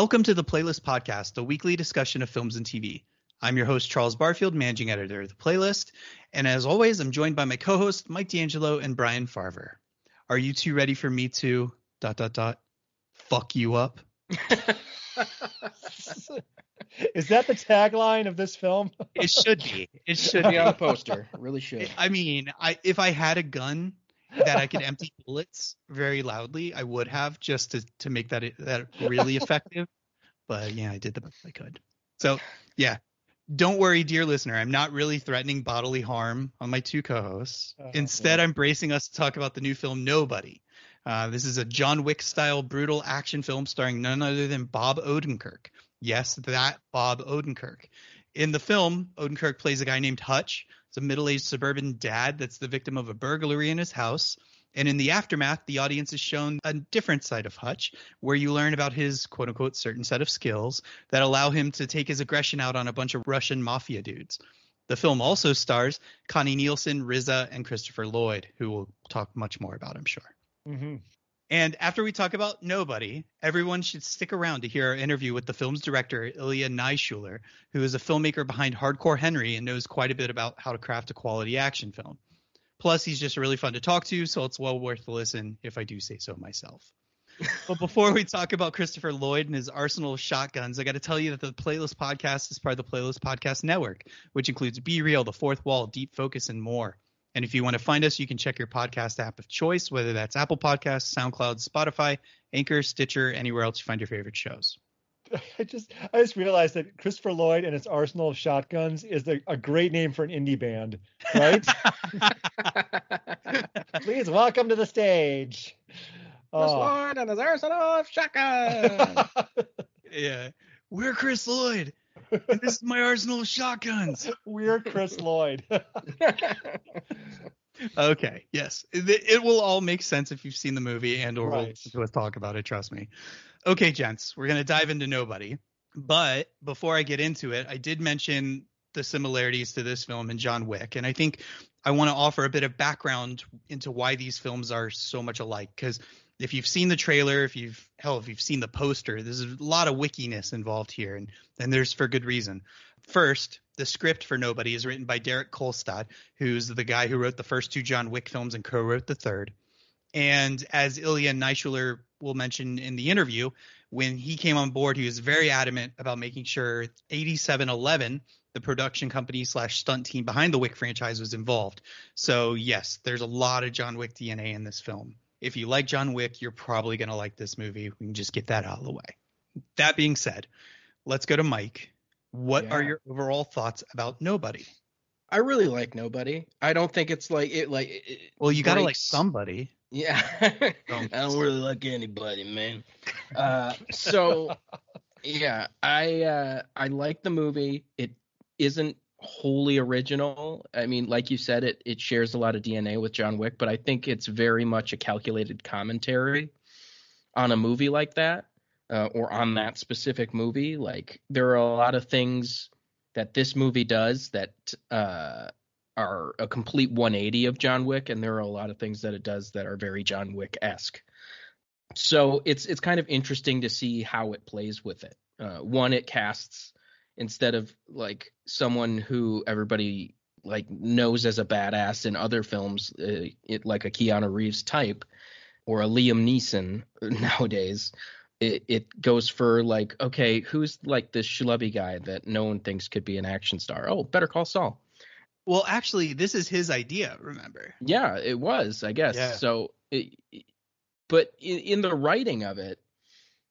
Welcome to the Playlist Podcast, a weekly discussion of films and TV. I'm your host, Charles Barfield, managing editor of the playlist. And as always, I'm joined by my co host, Mike D'Angelo and Brian Farver. Are you two ready for me to dot dot dot fuck you up? Is that the tagline of this film? It should be. It should be on the poster. It really should. I mean, I if I had a gun that I could empty bullets very loudly, I would have just to to make that that really effective. But yeah, I did the best I could. So yeah, don't worry, dear listener. I'm not really threatening bodily harm on my two co-hosts. Oh, Instead. I'm bracing us to talk about the new film Nobody. Uh, this is a John Wick style brutal action film starring none other than Bob Odenkirk. Yes, that Bob Odenkirk. In the film, Odenkirk plays a guy named Hutch. It's a middle-aged suburban dad that's the victim of a burglary in his house. And in the aftermath, the audience is shown a different side of Hutch, where you learn about his quote unquote certain set of skills that allow him to take his aggression out on a bunch of Russian mafia dudes. The film also stars Connie Nielsen, RZA, and Christopher Lloyd, who we'll talk much more about, I'm sure. hmm And after we talk about Nobody, everyone should stick around to hear our interview with the film's director, Ilya Naishuller, who is a filmmaker behind Hardcore Henry and knows quite a bit about how to craft a quality action film. Plus, he's just really fun to talk to, so it's well worth the listen if I do say so myself. but before we talk about Christopher Lloyd and his arsenal of shotguns, I got to tell you that the Playlist Podcast is part of the Playlist Podcast Network, which includes Be Real, The Fourth Wall, Deep Focus, and more. And if you want to find us, you can check your podcast app of choice, whether that's Apple Podcasts, SoundCloud, Spotify, Anchor, Stitcher, anywhere else you find your favorite shows. I just I just realized that Christopher Lloyd and his arsenal of shotguns is the, a great name for an indie band, right? Please welcome to the stage. Chris Oh. Lloyd and his arsenal of shotgun. Yeah. We're Chris Lloyd. And this is my arsenal of shotguns. We're Chris Lloyd. Okay. Yes. It, it will all make sense if you've seen the movie and or will listen to us talk about it. Trust me. Okay, gents, we're gonna dive into Nobody. But before I get into it, I did mention the similarities to this film and John Wick, and I think I want to offer a bit of background into why these films are so much alike. Because if you've seen the trailer, if you've hell, if you've seen the poster, there's a lot of wickiness involved here, and and there's for good reason. First, the script for Nobody is written by Derek Kolstad, who's the guy who wrote the first two John Wick films and co-wrote the third. And as Ilya Naishuller will mention in the interview, when he came on board, he was very adamant about making sure 87Eleven, the production company slash stunt team behind the Wick franchise, was involved. So yes, there's a lot of John Wick DNA in this film. If you like John Wick, you're probably going to like this movie. We can just get that out of the way. That being said, let's go to Mike. What are your overall thoughts about Nobody? I really like Nobody. I don't think it's like it like it, Well, you got to like somebody. Yeah. I don't really like anybody, man. Uh, so yeah, I uh, I like the movie. It isn't wholly original. I mean, like you said, it it shares a lot of DNA with John Wick, but I think it's very much a calculated commentary on a movie like that, uh, or on that specific movie. Like there are a lot of things that this movie does that uh, are a complete 180 of John Wick, and there are a lot of things that it does that are very John Wick esque. So it's it's kind of interesting to see how it plays with it. Uh, one, it casts instead of like someone who everybody like knows as a badass in other films, uh, it like a Keanu Reeves type or a Liam Neeson nowadays. It, it goes for like okay, who's like this schlubby guy that no one thinks could be an action star? Oh, Better Call Saul. Well, actually, this is his idea. Remember? Yeah, it was, I guess. Yeah. So, it, but in, in the writing of it,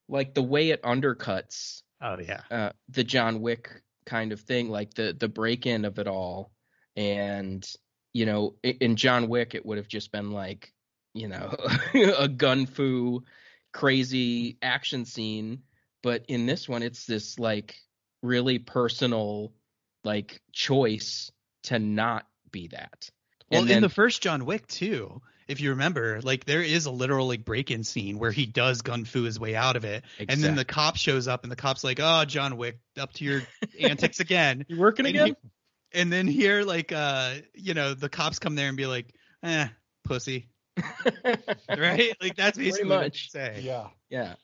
like the way it undercuts Oh yeah. uh, the John Wick kind of thing, like the the break in of it all. And you know, in John Wick, it would have just been like, you know, a gun fu, crazy action scene. But in this one, it's this like really personal, like choice to not be that. Well, And in the first John Wick too, if you remember, like there is a literal like break-in scene where he does gun fu his way out of it, and then the cop shows up, and the cop's like, "Oh, John Wick, up to your antics again." you working And, again? he- and then here, like, uh, you know, the cops come there and be like, "Eh, pussy," right? Like that's Pretty basically what they say. Yeah. Yeah.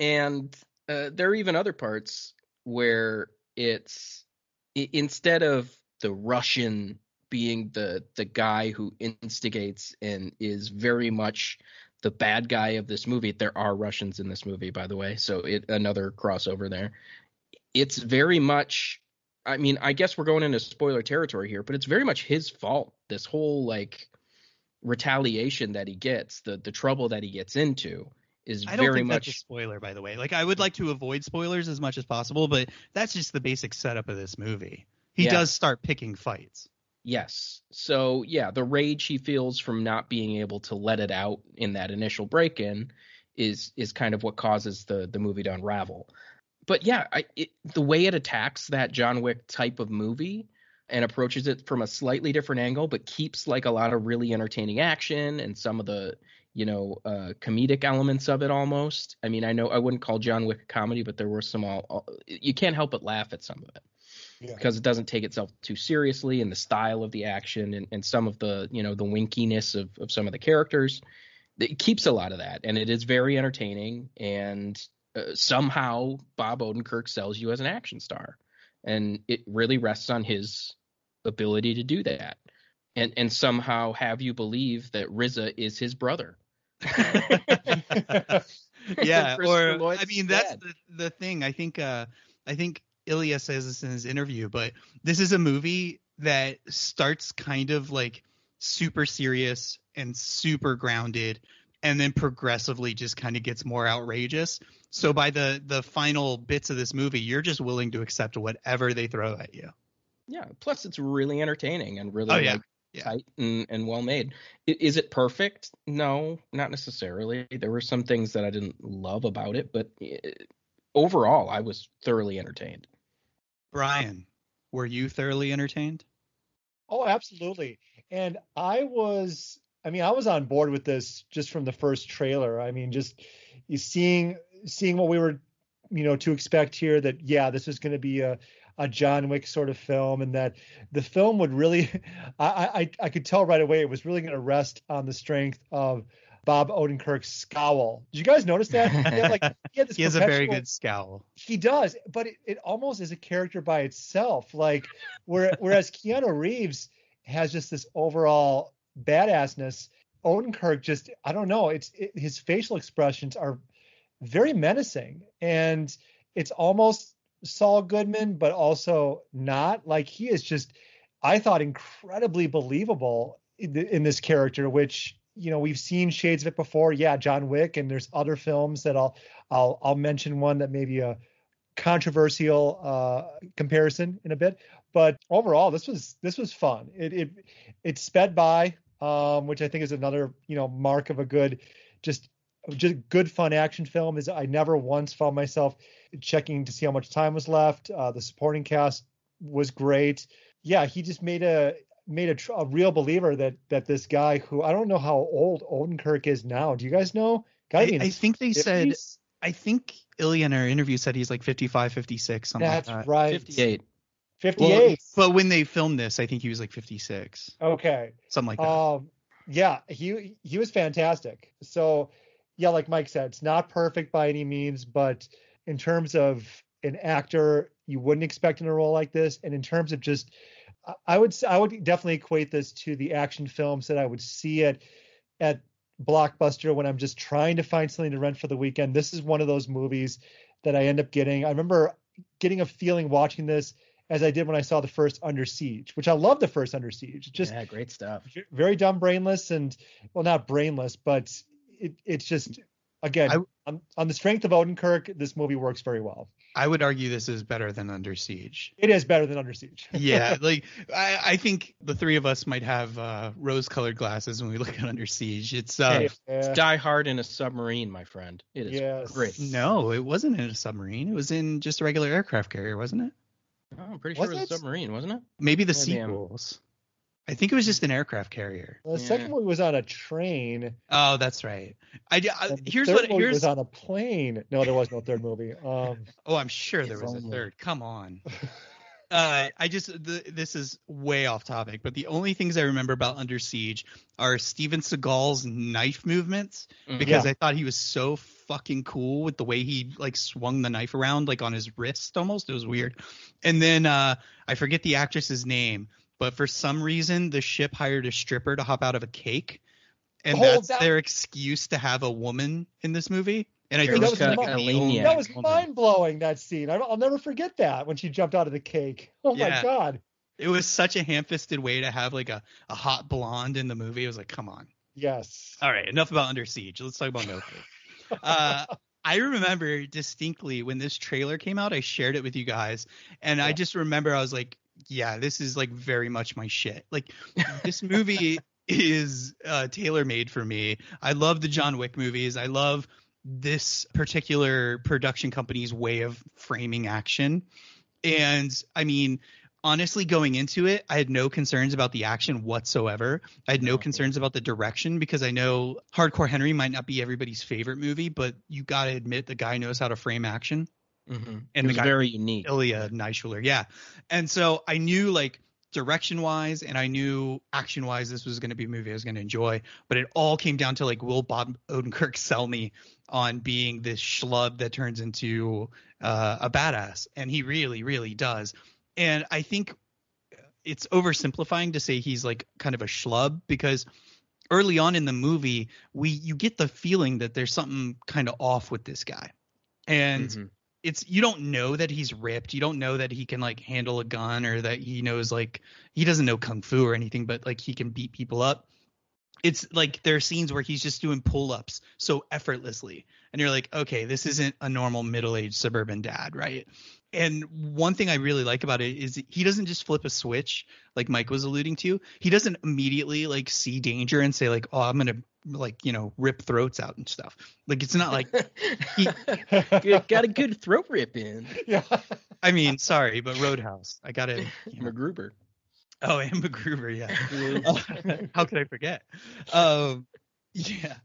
And uh, there are even other parts where it's i- instead of the Russian being the the guy who instigates and is very much the bad guy of this movie. There are Russians in this movie, by the way, so it another crossover there. It's very much. I mean, I guess we're going into spoiler territory here, but it's very much his fault. This whole like retaliation that he gets, the the trouble that he gets into, is I don't very think much that's a spoiler, by the way. Like I would like to avoid spoilers as much as possible, but that's just the basic setup of this movie. He Yeah. does start picking fights. Yes. So yeah, the rage he feels from not being able to let it out in that initial break-in is is kind of what causes the the movie to unravel. But yeah, I, it, the way it attacks that John Wick type of movie and approaches it from a slightly different angle, but keeps like a lot of really entertaining action and some of the you know uh, comedic elements of it almost. I mean, I know I wouldn't call John Wick a comedy, but there were some all, all you can't help but laugh at some of it Yeah. because it doesn't take itself too seriously and the style of the action and, and some of the you know the winkiness of, of some of the characters. It keeps a lot of that and it is very entertaining and uh, somehow bob odenkirk sells you as an action star and it really rests on his ability to do that. And and somehow have you believe that RZA is his brother. Yeah or i mean that's the, the thing. I think uh i think ilya says this in his interview but this is a movie that starts kind of like super serious and super grounded and then progressively just kind of gets more outrageous. So by the the final bits of this movie you're just willing to accept whatever they throw at you. Yeah plus it's really entertaining and really Oh, yeah. like, Yeah. tight and, and well made. Is it perfect? No not necessarily. There were some things that i didn't love about it but eh, overall i was thoroughly entertained brian were you thoroughly entertained Oh, absolutely. And I was, I mean, I was on board with this just from the first trailer. I mean, just seeing seeing what we were, you know, to expect here. That yeah, this was going to be a a John Wick sort of film, and that the film would really, I I I could tell right away it was really going to rest on the strength of Bob Odenkirk's scowl. Did you guys notice that? He had, like, he, he has a very good scowl he does, but it, it almost is a character by itself. Like where, whereas Keanu Reeves has just this overall badassness, Odenkirk just I don't know. It's it, his facial expressions are very menacing, and it's almost Saul Goodman, but also not. Like he is just I thought incredibly believable in, in this character, which you know we've seen shades of it before. Yeah, John Wick, and there's other films that I'll I'll I'll mention one that may be a controversial uh, comparison in a bit, but overall this was this was fun. It it it sped by, um, which I think is another you know mark of a good just just good fun action film. Is I never once found myself checking to see how much time was left. Uh, the supporting cast was great. Yeah, he just made a made a, tr- a real believer that that this guy who I don't know how old Odenkirk is now. Do you guys know? Gotta I, in I think they said I think Ilya in our interview said he's like 55, 56, something That's like that. right. 58 58. Well, but when they filmed this, I think he was like 56, okay. something like that. Um, yeah, he he was fantastic. So, yeah, like Mike said, it's not perfect by any means, but in terms of an actor, you wouldn't expect in a role like this, and in terms of just, I- I would s- I would definitely equate this to the action films that I would see it at Blockbuster when I'm just trying to find something to rent for the weekend. This is one of those movies that I end up getting. I remember getting a feeling watching this as I did when I saw the first Under Siege, which I love the first Under Siege. Just yeah great stuff very dumb brainless and well not brainless but it, it's just again I- on, on the strength of odenkirk this movie works very well I would argue this is better than Under Siege. It is better than Under Siege. yeah, like I, I think the three of us might have uh, rose-colored glasses when we look at Under Siege. It's uh, It's Die Hard in a submarine, my friend. It is Yes. great. no, it wasn't in a submarine. It was in just a regular aircraft carrier, wasn't it? Oh, I'm pretty Was sure it was it? a submarine, wasn't it? Maybe the Oh, damn. sequels. I think it was just an aircraft carrier. the Yeah. second one was on a train. Oh, that's right. I, I here's third what movie here's was on a plane. No, there was no third movie. Um, Oh, I'm sure there If was a third. Come on. uh, I just the, this is way off topic, but the only things I remember about Under Siege are Steven Seagal's knife movements Mhm. because Yeah. I thought he was so fucking cool with the way he like swung the knife around like on his wrist almost. It was weird. And then uh, I forget the actress's name, but for some reason the ship hired a stripper to hop out of a cake, and Oh, that's that- their excuse to have a woman in this movie. And I Dude, think that was like, my- the that was mind blowing. That scene. I don't, I'll never forget that when she jumped out of the cake. Oh my god. It was such a ham-fisted way to have like a, a hot blonde in the movie. It was like, come on. Yes. All right, enough about Under Siege. Let's talk about No Hope. Uh, I remember distinctly when this trailer came out, I shared it with you guys, and I just remember I was like, yeah, this is like very much my shit. Like this movie is uh, tailor made for me. I love the John Wick movies. I love this particular production company's way of framing action. And I mean, honestly, going into it, I had no concerns about the action whatsoever. I had no No. concerns about the direction because I know Hardcore Henry might not be everybody's favorite movie, but you got to admit the guy knows how to frame action. Mhm. And it the was guy- very unique. Ilya Naishuller, yeah. And so I knew like direction wise and I knew action wise this was going to be a movie I was going to enjoy, but it all came down to like will Bob Odenkirk sell me on being this schlub that turns into uh, a badass, and he really, really does. And I think it's oversimplifying to say he's like kind of a schlub because early on in the movie we you get the feeling that there's something kind of off with this guy, and Mhm. It's you don't know that he's ripped. You don't know that he can like handle a gun or that he knows like he doesn't know kung fu or anything, but like he can beat people up. It's like there are scenes where he's just doing pull-ups so effortlessly, and you're like, okay, this isn't a normal middle-aged suburban dad, right? And one thing I really like about it is he doesn't just flip a switch like Mike was alluding to. He doesn't immediately like see danger and say like, oh, I'm gonna like you know rip throats out and stuff. Like it's not like Good- got a good throat rip in. yeah. I mean, sorry, but Roadhouse. I gotta. You know. MacGruber. Oh, and MacGruber, yeah. How could I forget? Um, yeah.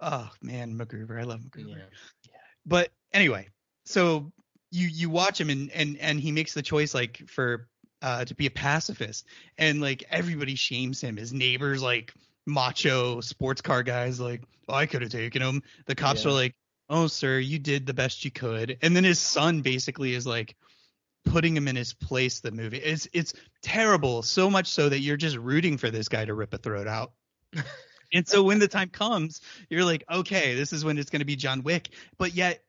Oh man, MacGruber. I love MacGruber. Yeah. But anyway, so you you watch him and and and he makes the choice like for uh to be a pacifist, and like everybody shames him. His neighbors like macho sports car guys like, oh, I could have taken him. The cops Yeah. are like, oh sir, you did the best you could. And then his son basically is like putting him in his place the movie it's it's terrible so much so that you're just rooting for this guy to rip a throat out and so when the time comes you're like okay this is when it's going to be john wick but yet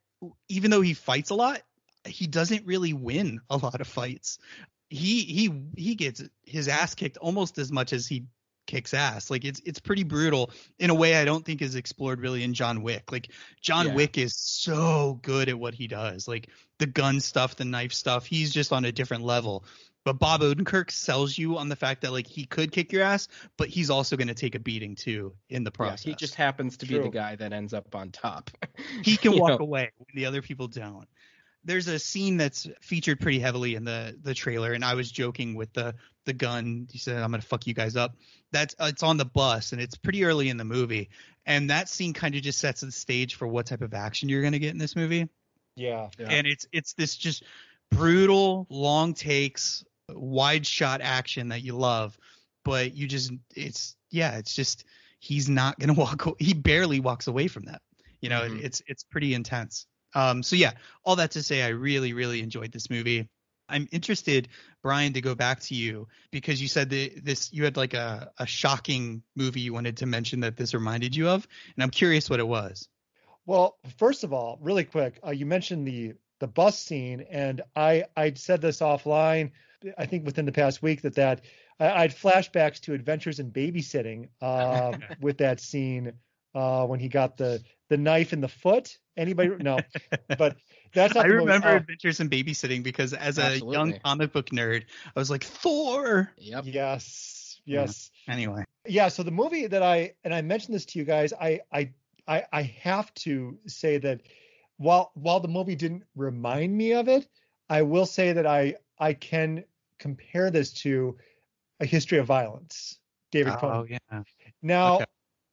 even though he fights a lot he doesn't really win a lot of fights he he he gets his ass kicked almost as much as he kicks ass like it's it's pretty brutal in a way i don't think is explored really in john wick like john Yeah. wick is so good at what he does like the gun stuff the knife stuff he's just on a different level but bob odenkirk sells you on the fact that like he could kick your ass but he's also going to take a beating too in the Yeah, process he just happens to be the guy that ends up on top. he can walk know? away when the other people don't. There's a scene that's featured pretty heavily in the the trailer, and I was joking with the the gun. He said, "I'm gonna fuck you guys up." That's uh, it's on the bus, and it's pretty early in the movie, and that scene kind of just sets the stage for what type of action you're gonna get in this movie. Yeah. Yeah. And it's it's this just brutal, long takes, wide shot action that you love, but you just it's yeah, it's just he's not gonna walk. He barely walks away from that. You know, Mhm. it's it's pretty intense. Um, so yeah, all that to say, I really really enjoyed this movie. I'm interested, Brian, to go back to you because you said that this you had like a, a shocking movie you wanted to mention that this reminded you of, and I'm curious what it was. Well, first of all, really quick, uh, you mentioned the the bus scene, and I I said this offline. I think within the past week that that I, I had flashbacks to Adventures in Babysitting um, with that scene uh, when he got the the knife in the foot. Anybody? No, but that's not. I the movie. remember Uh, Adventures in Babysitting because as a young comic book nerd, I was like Thor. Yep. yes, Yeah. yes, Anyway, yeah. So the movie that I and I mentioned this to you guys, I I I, I have to say that while while the movie didn't remind me of it, I will say that I I can compare this to a history of violence. David oh Cronin. yeah, Now, Okay.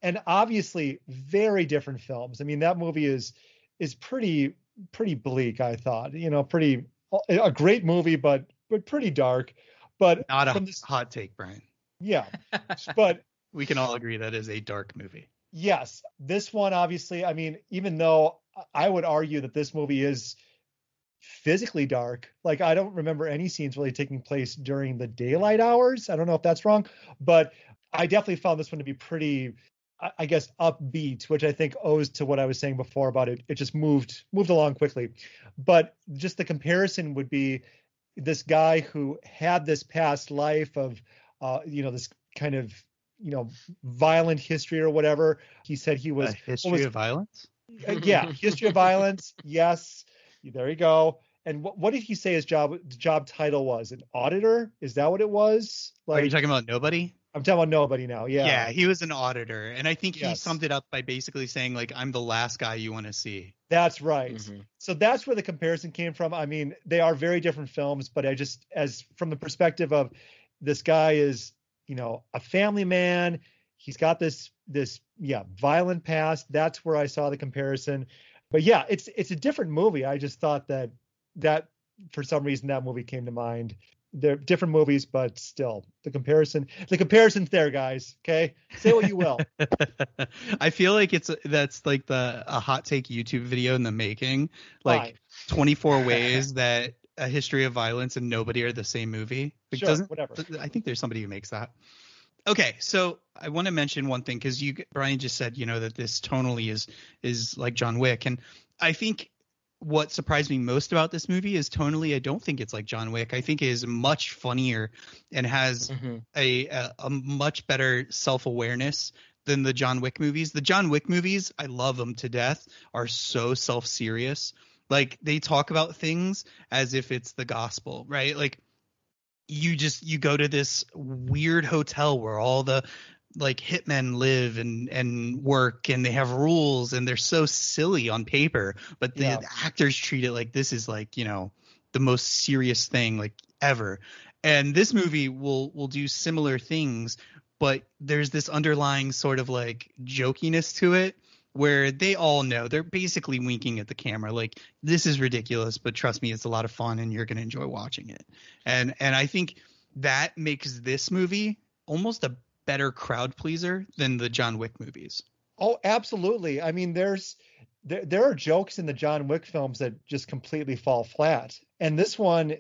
And obviously very different films. I mean, that movie is is pretty pretty bleak. I thought, you know, pretty a great movie, but but pretty dark. But not a this, hot take, Brian. yeah, but We can all agree that is a dark movie. yes, this one obviously. I mean, even though I would argue that this movie is physically dark. Like I don't remember any scenes really taking place during the daylight hours. I don't know if that's wrong, but I definitely found this one to be pretty I- guess upbeat, which I think owes to what I was saying before about it. It just moved moved along quickly. But just the comparison would be this guy who had this past life of uh, you know, this kind of, you know, violent history or whatever. He said he was a history was- of violence. uh, yeah, history of violence. Yes, there you go. And what, what did he say his job job title was? An auditor? Is that what it was? Like, Are you talking about nobody? I'm talking about nobody now. Yeah. Yeah, he was an auditor, and I think he Yes. summed it up by basically saying like, "I'm the last guy you want to see." That's right. Mhm. So that's where the comparison came from. I mean, they are very different films, but I just as from the perspective of this guy is, you know, a family man. He's got this this yeah, violent past. That's where I saw the comparison. But yeah, it's it's a different movie. I just thought that that for some reason that movie came to mind. They're different movies, but still the comparison the comparison's there, guys. Okay? Say what you will. I feel like it's that's like the a hot take YouTube video in the making, like Fine. 24 ways that a history of violence and nobody are the same movie. Like, Sure, doesn't whatever. I think there's somebody who makes that. Okay, so I want to mention one thing because you Brian just said you know that this tonally is is like John Wick, and I think what surprised me most about this movie is tonally I don't think it's like John Wick. I think it is much funnier and has Mhm. a a, a much better self awareness than the John Wick movies. The John Wick movies, I love them to death, are so self serious. Like they talk about things as if it's the gospel, right? Like you just you go to this weird hotel where all the like hitmen live and and work and they have rules and they're so silly on paper but the Yeah. actors treat it like this is like you know the most serious thing like ever and this movie will will do similar things but there's this underlying sort of like jokiness to it where they all know they're basically winking at the camera like this is ridiculous but trust me it's a lot of fun and you're going to enjoy watching it and and i think that makes this movie almost a better crowd pleaser than the john wick movies Oh, absolutely. I mean, there's there there are jokes in the John Wick films that just completely fall flat. And this one,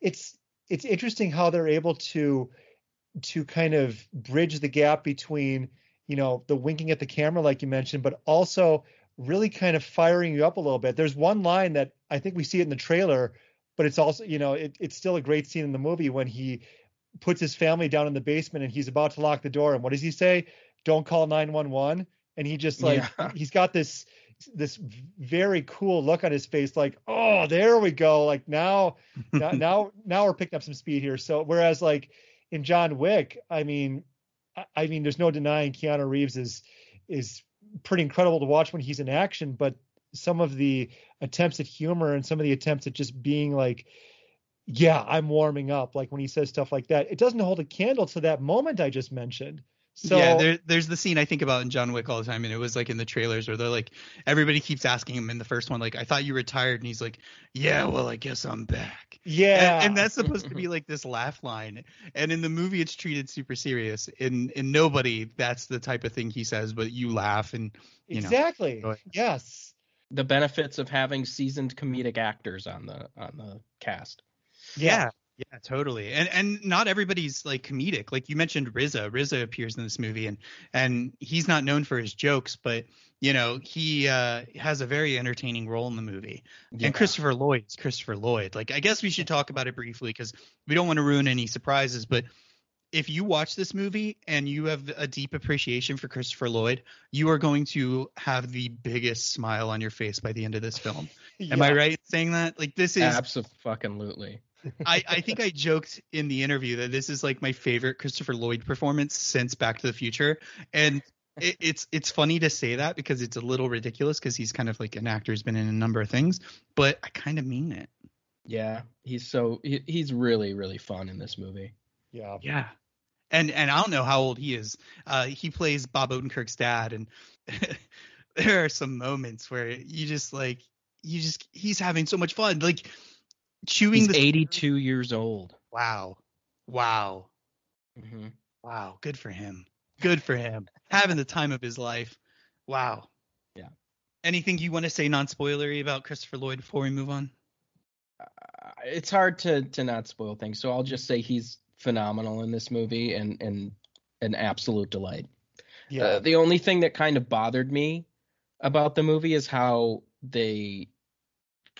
it's it's interesting how they're able to to kind of bridge the gap between, you know, the winking at the camera like you mentioned, but also really kind of firing you up a little bit. There's one line that I think we see it in the trailer, but it's also, you know, it, it's still a great scene in the movie when he puts his family down in the basement and he's about to lock the door and what does he say? Don't call 911 and he just like Yeah. he's got this this very cool look on his face like oh there we go like now now now, now we're picking up some speed here so whereas like in John Wick I mean I, I mean there's no denying Keanu Reeves is is pretty incredible to watch when he's in action but some of the attempts at humor and some of the attempts at just being like yeah i'm warming up like when he says stuff like that it doesn't hold a candle to that moment i just mentioned so yeah, there, there's the scene I think about in John Wick all the time, and it was like in the trailers where they're like, everybody keeps asking him in the first one, like, I thought you retired, and he's like, Yeah, well, I guess I'm back. yeah And, and that's supposed to be like this laugh line, and in the movie it's treated super serious. In in Nobody, that's the type of thing he says, but you laugh and you know. exactly Go ahead. yes The benefits of having seasoned comedic actors on the on the cast. Yeah. Yeah, totally. And and not everybody's like comedic. Like you mentioned RZA. RZA appears in this movie and and he's not known for his jokes, but you know, he uh has a very entertaining role in the movie. Yeah. And Christopher Lloyd is Christopher Lloyd. Like I guess we should talk about it briefly cuz we don't want to ruin any surprises, but if you watch this movie and you have a deep appreciation for Christopher Lloyd, you are going to have the biggest smile on your face by the end of this film. Am I right saying that? Like this is Absolutely. I, I think I joked in the interview that this is like my favorite Christopher Lloyd performance since Back to the Future. And it, it's it's funny to say that because it's a little ridiculous because he's kind of like an actor who's been in a number of things, but I kind of mean it. Yeah, he's so he, he's really really fun in this movie. Yeah. Yeah. And and I don't know how old he is. Uh, he plays Bob Odenkirk's dad, and there are some moments where you just like you just he's having so much fun, like chewing He's the 82 years old. Wow, wow, hmm wow. Good for him. Good for him. Having the time of his life. Wow. Yeah. Anything you want to say non-spoilery about Christopher Lloyd before we move on? Uh, it's hard to to not spoil things, so I'll just say he's phenomenal in this movie and and an absolute delight. Yeah. Uh, the only thing that kind of bothered me about the movie is how they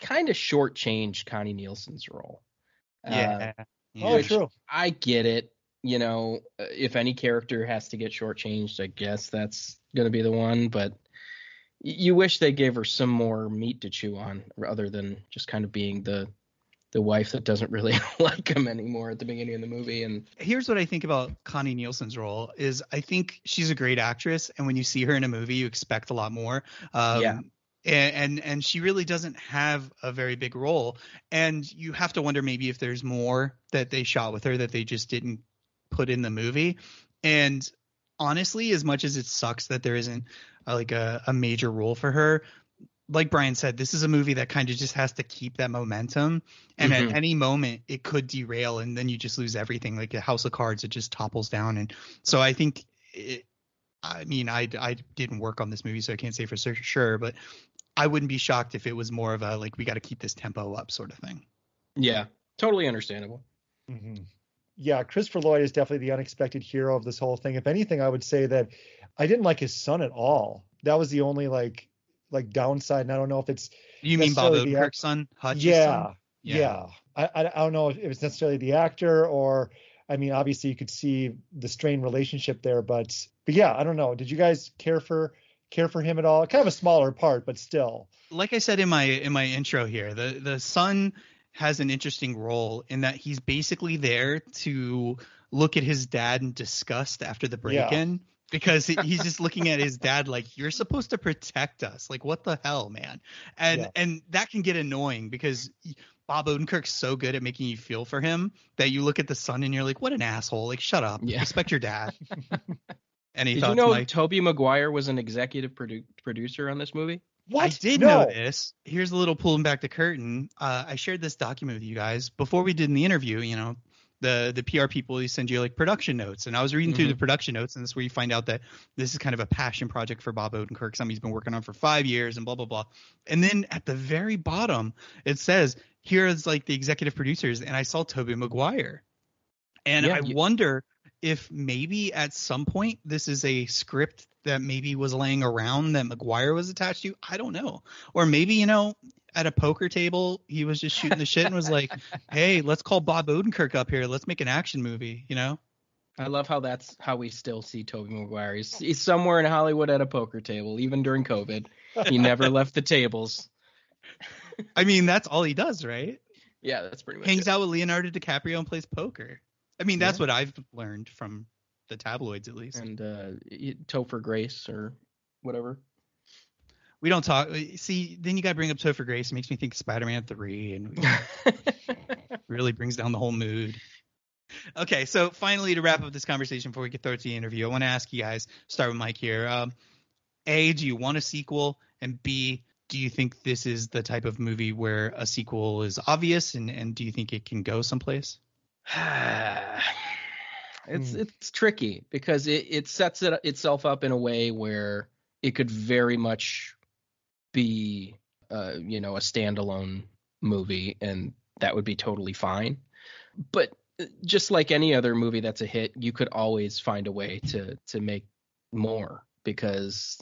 kind of shortchanged Connie Nielsen's role. Uh, oh, true. I get it. You know, uh, if any character has to get shortchanged, I guess that's going to be the one. But you wish they gave her some more meat to chew on, rather than just kind of being the the wife that doesn't really like him anymore at the beginning of the movie. And here's what I think about Connie Nielsen's role is I think she's a great actress, and when you see her in a movie, you expect a lot more. Um, Yeah. And, and and she really doesn't have a very big role, and you have to wonder maybe if there's more that they shot with her that they just didn't put in the movie. And honestly, as much as it sucks that there isn't uh, like a, a major role for her, like Brian said, this is a movie that kind of just has to keep that momentum. And Mhm. at any moment, it could derail, and then you just lose everything. Like a house of cards, it just topples down. And so I think, it, I mean, I I didn't work on this movie, so I can't say for sure, but I wouldn't be shocked if it was more of a like we got to keep this tempo up sort of thing. yeah, totally understandable. hmm Yeah, Christopher Lloyd is definitely the unexpected hero of this whole thing. If anything, I would say that I didn't like his son at all. That was the only like like downside. And I don't know if it's You mean Bob Necessarily Odenkirk's son, Hutch's yeah, son? yeah. I, I I don't know if it's necessarily the actor or I mean, obviously you could see the strained relationship there, but but yeah, I don't know. Did you guys care for care for him at all? Kind of a smaller part, but still. like I said in my in my intro here, the the son has an interesting role in that he's basically there to look at his dad in disgust after the break-in because he's just looking at his dad like you're supposed to protect us. Like what the hell, man? And Yeah. and that can get annoying because Bob Odenkirk's so good at making you feel for him that you look at the son and you're like, what an asshole! Like shut up, Yeah. respect your dad. Any Did thoughts, you know Mike? Tobey Maguire was an executive produ- producer on this movie? What? I did no. know this. Here's a little pulling back the curtain. Uh, I shared this document with you guys before we did the interview. You know, the the PR people they send you like production notes, and I was reading through the production notes, and this is where you find out that this is kind of a passion project for Bob Odenkirk, something he's been working on for five years, and blah blah blah. And then at the very bottom, it says here is like the executive producers, and I saw Tobey Maguire, and Yeah, I you- wonder if maybe at some point this is a script that maybe was laying around that Maguire was attached to. I don't know. Or maybe, you know, at a poker table, he was just shooting the shit and was like, hey, let's call Bob Odenkirk up here. Let's make an action movie, you know? I love how that's how we still see Tobey Maguire. He's, he's somewhere in Hollywood at a poker table, even during COVID. He never left the tables. I mean, that's all he does, right? Yeah, that's pretty much Hangs it. out with Leonardo DiCaprio and plays poker. I mean, that's Yeah. what I've learned from the tabloids, at least. and uh, Topher Grace or whatever. we don't talk. See, then you got to bring up Topher Grace. It makes me think Spider Man 3 and really brings down the whole mood. Okay, so finally, to wrap up this conversation before we get through to the interview, I want to ask you guys. Start with Mike here. Um, a, do you want a sequel? And B, do you think this is the type of movie where a sequel is obvious? And and do you think it can go someplace? it's Hmm. it's tricky because it, it sets it itself up in a way where it could very much be uh, you know a standalone movie and that would be totally fine but uh, just like any other movie that's a hit you could always find a way to to make more because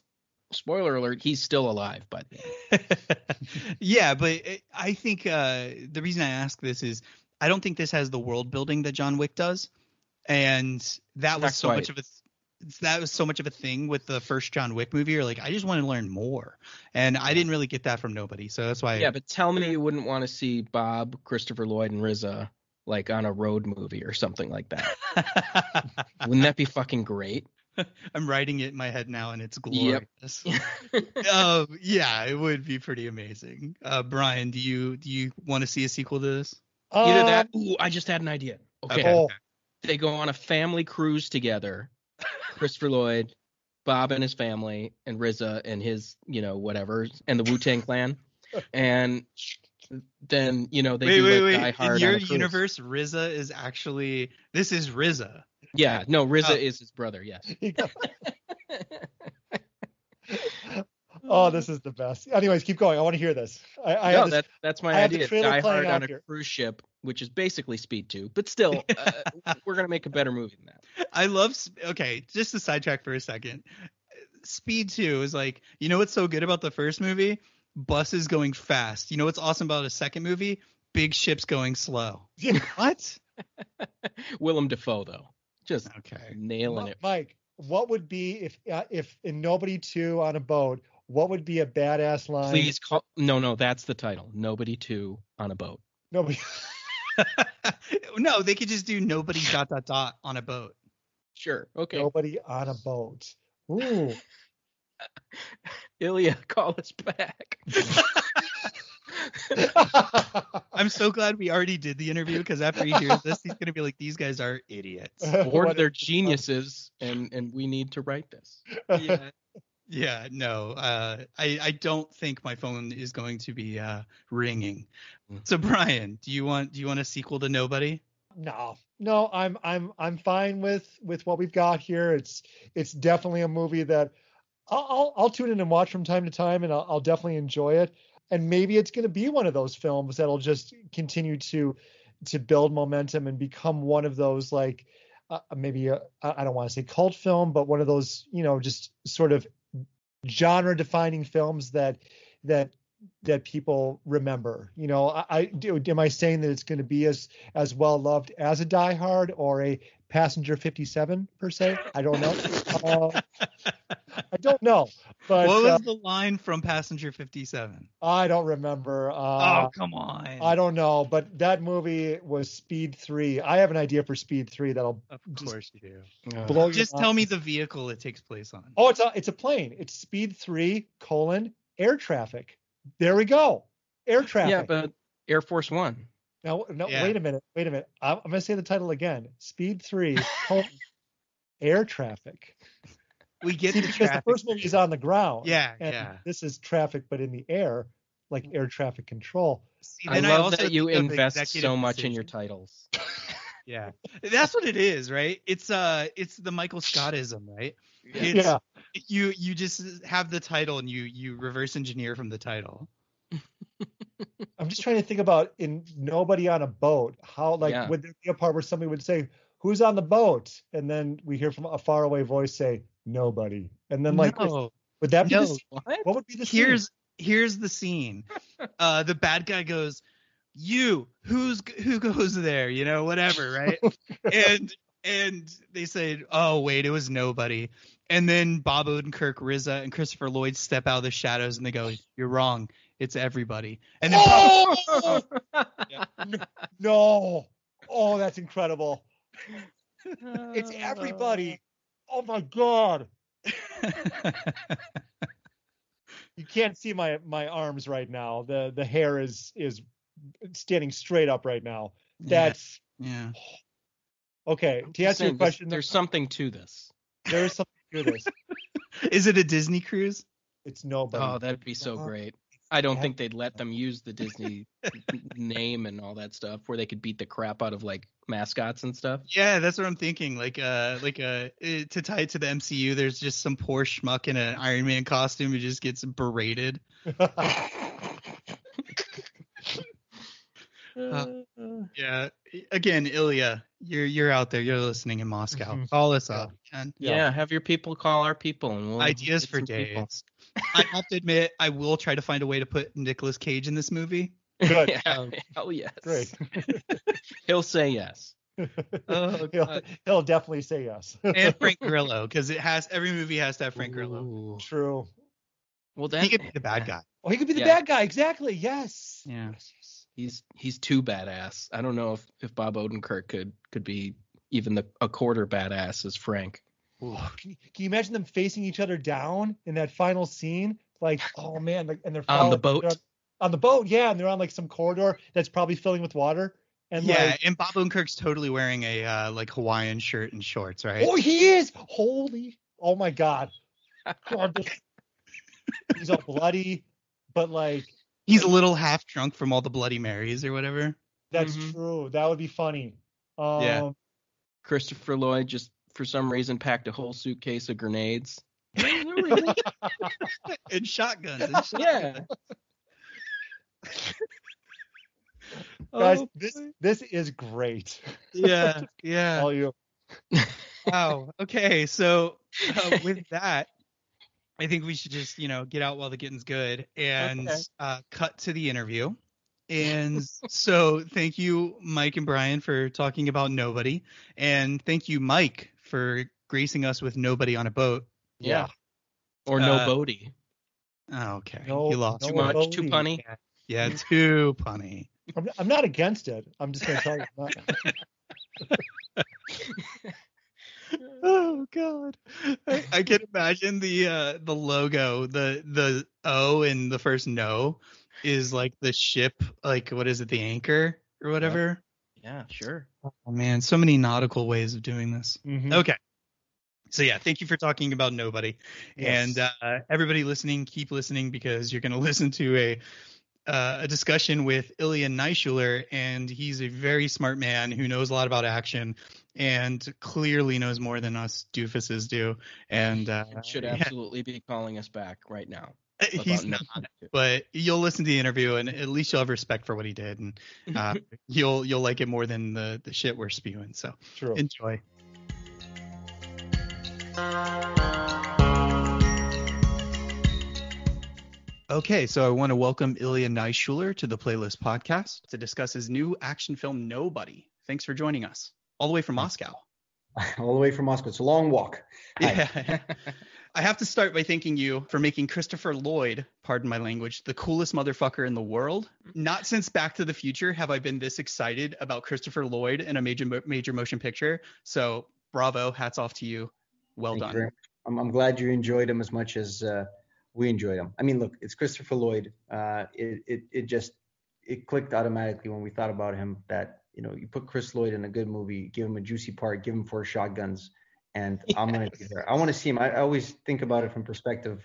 spoiler alert he's still alive but yeah, but I think uh, the reason I ask this is I don't think this has the world building that John Wick does, and that Not was so much of a that was so much of a thing with the first John Wick movie. You're like, I just want to learn more, and I didn't really get that from nobody. So that's why. Yeah, but tell me you wouldn't want to see Bob, Christopher Lloyd, and RZA like on a road movie or something like that. Wouldn't that be fucking great? I'm writing it in my head now, and it's Yep. glorious. um, yeah, it would be pretty amazing. Uh, Brian, do you do you want to see a sequel to this? Either that. Um, Ooh, I just had an idea. Okay. Okay. Oh, They go on a family cruise together. Christopher Lloyd, Bob and his family, and RZA and his, you know, whatever, and the Wu Tang Clan. And then, you know, they wait, do wait, like wait. Die In Hard your on a universe, RZA is actually this is RZA. Yeah, no, RZA Oh. is his brother. Yes. oh, this is the best. Anyways, keep going. I want to hear this. I, I no, have this- that, that's my I have idea. Die Hard on a here. cruise ship, which is basically Speed 2, but still, uh, we're gonna make a better movie than that. I love. Okay, just to sidetrack for a second. Speed Two is like, you know what's so good about the first movie? Buses going fast. You know what's awesome about a second movie? Big ships going slow. What? Willem Dafoe, though, just Okay. nailing Mi- it. Mike, what would be if uh, if in Nobody Two on a boat? What would be a badass line? Please call. No, no, that's the title. Nobody two on a boat. Nobody. no, they could just do nobody dot dot dot on a boat. Sure. Okay. Nobody on a boat. Ooh. Ilya, call us back. I'm so glad we already did the interview because after he hears this, he's gonna be like, "These guys are idiots." or they're uh, geniuses, and and we need to write this. yeah. Yeah, no. Uh, I I don't think my phone is going to be uh, ringing. Mm. So Brian, do you want do you want a sequel to Nobody? No, no, I'm I'm I'm fine with with what we've got here. It's it's definitely a movie that I'll I'll, I'll tune in and watch from time to time, and I'll, I'll definitely enjoy it. And maybe it's going to be one of those films that'll just continue to to build momentum and become one of those like uh, maybe a, I I don't want to say cult film, but one of those you know just sort of genre defining films that that that people remember. You know, I, I do. Am I saying that it's going to be as as well loved as a Die Hard or a Passenger 57 per se? I don't know. uh, I don't know, but what was uh, the line from Passenger 57? I don't remember. Uh, oh, come on. I don't know, but that movie was Speed Three. I have an idea for Speed Three that'll Of just course you do. blow your Just mind. tell me the vehicle it takes place on. Oh, it's a it's a plane. It's Speed Three colon air traffic. There we go. Air traffic. yeah, but Air Force One. No, no, Yeah. wait a minute, wait a minute. I'm, I'm gonna say the title again. Speed Three, air traffic. We get See, the because the first movie is on the ground. Yeah, and yeah. This is traffic, but in the air, like air traffic control. See, I love also that you invest executive so much in your titles. Yeah, that's what it is, right? It's uh, it's the Michael Scottism, right? It's, yeah, You you just have the title and you you reverse engineer from the title. I'm just trying to think about in Nobody on a Boat. How like Yeah. would there be a part where somebody would say, "Who's on the boat?" and then we hear from a faraway voice say, "Nobody," and then like no, would that be no. the? What? What would be the scene? here's here's the scene. Uh, the bad guy goes, "You, who's who goes there? You know, whatever, right?" and and they say, "Oh wait, it was nobody." And then Bob Odenkirk, RZA, and Christopher Lloyd step out of the shadows and they go, "You're wrong. It's everybody." And then Oh! no. Oh, that's incredible. It's oh, everybody. Oh my god. You can't see my my arms right now. The the hair is is standing straight up right now. That's yeah. Okay. I'm To just answer your question, there's, there's something to this. there is something to this. Is it a Disney cruise? It's nobody. Oh, that'd be so Uh, great. I don't think they'd let them use the Disney name and all that stuff, where they could beat the crap out of like mascots and stuff. Yeah, that's what I'm thinking. Like, uh, like uh, to tie it to the MCU, there's just some poor schmuck in an Iron Man costume who just gets berated. Uh, Yeah. Again, Ilya, you're you're out there. You're listening in Moscow. Mhm. Call us Yeah. up. Ken. yeah. Yeah. have your people call our people and we'll Ideas for some days. I have to admit, I will try to find a way to put Nicolas Cage in this movie. Good. yeah, Um, hell yes. Great. He'll say yes. Oh, he'll, he'll definitely say yes. and Frank Grillo, because it has every movie has to have Frank Grillo. Ooh. True. Well, that He could be the bad guy. Oh, he could be the Yeah. bad guy. Exactly. Yes. Yeah. Yes, yes. he's he's too badass. I don't know if if Bob Odenkirk could could be even the a quarter badass as Frank. Can, you, can you imagine them facing each other down in that final scene? Like, oh man, like, and they're On the boat? On, on the boat, yeah, and they're on like some corridor that's probably filling with water. And yeah, like, and Bob Odenkirk's totally wearing a uh, like Hawaiian shirt and shorts, right? oh, he is. Holy, oh my god. God, this- he's all bloody, but like He's a little half drunk from all the Bloody Marys or whatever. that's Mhm. true. That would be funny. Um, Yeah. Christopher Lloyd just for some reason packed a whole suitcase of grenades. and shotguns. And shit. yeah. guys, Oh, this this is great. yeah, yeah. Tell you. Wow. Okay, so uh, with that, I think we should just you know get out while the getting's good and Okay. uh, cut to the interview. And so, thank you, Mike and Brian, for talking about nobody, and thank you, Mike, for gracing us with nobody on a boat. Yeah. Or no Uh, Bodie. Oh, okay, No- you lost. no Too one. much, too Bodie. punny. Yeah, too punny. I'm, I'm not against it. I'm just gonna tell you. Oh God, I, I can imagine the uh, the logo, the the O in the first no is like the ship, like what is it, the anchor or whatever. Yeah, sure. Oh man, so many nautical ways of doing this. Mhm. Okay. So yeah, thank you for talking about nobody, Yes. and uh, everybody listening, keep listening because you're going to listen to a uh, a discussion with Ilya Naishuller, and he's a very smart man who knows a lot about action and clearly knows more than us doofuses do. And uh, Should yeah, absolutely be calling us back right now. he's not, but you'll listen to the interview and at least you'll have respect for what he did, and uh, you'll you'll like it more than the the shit we're spewing. So True. enjoy. Okay, so I want to welcome Ilya Naishuller to the Playlist Podcast to discuss his new action film Nobody. Thanks for joining us, all the way from Moscow. all the way from Moscow. It's a long walk. Hi. Yeah. I have to start by thanking you for making Christopher Lloyd, pardon my language, the coolest motherfucker in the world. Not since Back to the Future have I been this excited about Christopher Lloyd in a major major motion picture. So, bravo, hats off to you. Well Thank done. much. I'm, I'm glad you enjoyed him as much as uh, we enjoyed him. I mean, look, it's Christopher Lloyd. Uh, it, it it just it clicked automatically when we thought about him that you know you put Chris Lloyd in a good movie, give him a juicy part, give him four shotguns, and I'm gonna be there. I want to see him. I, I always think about it from perspective.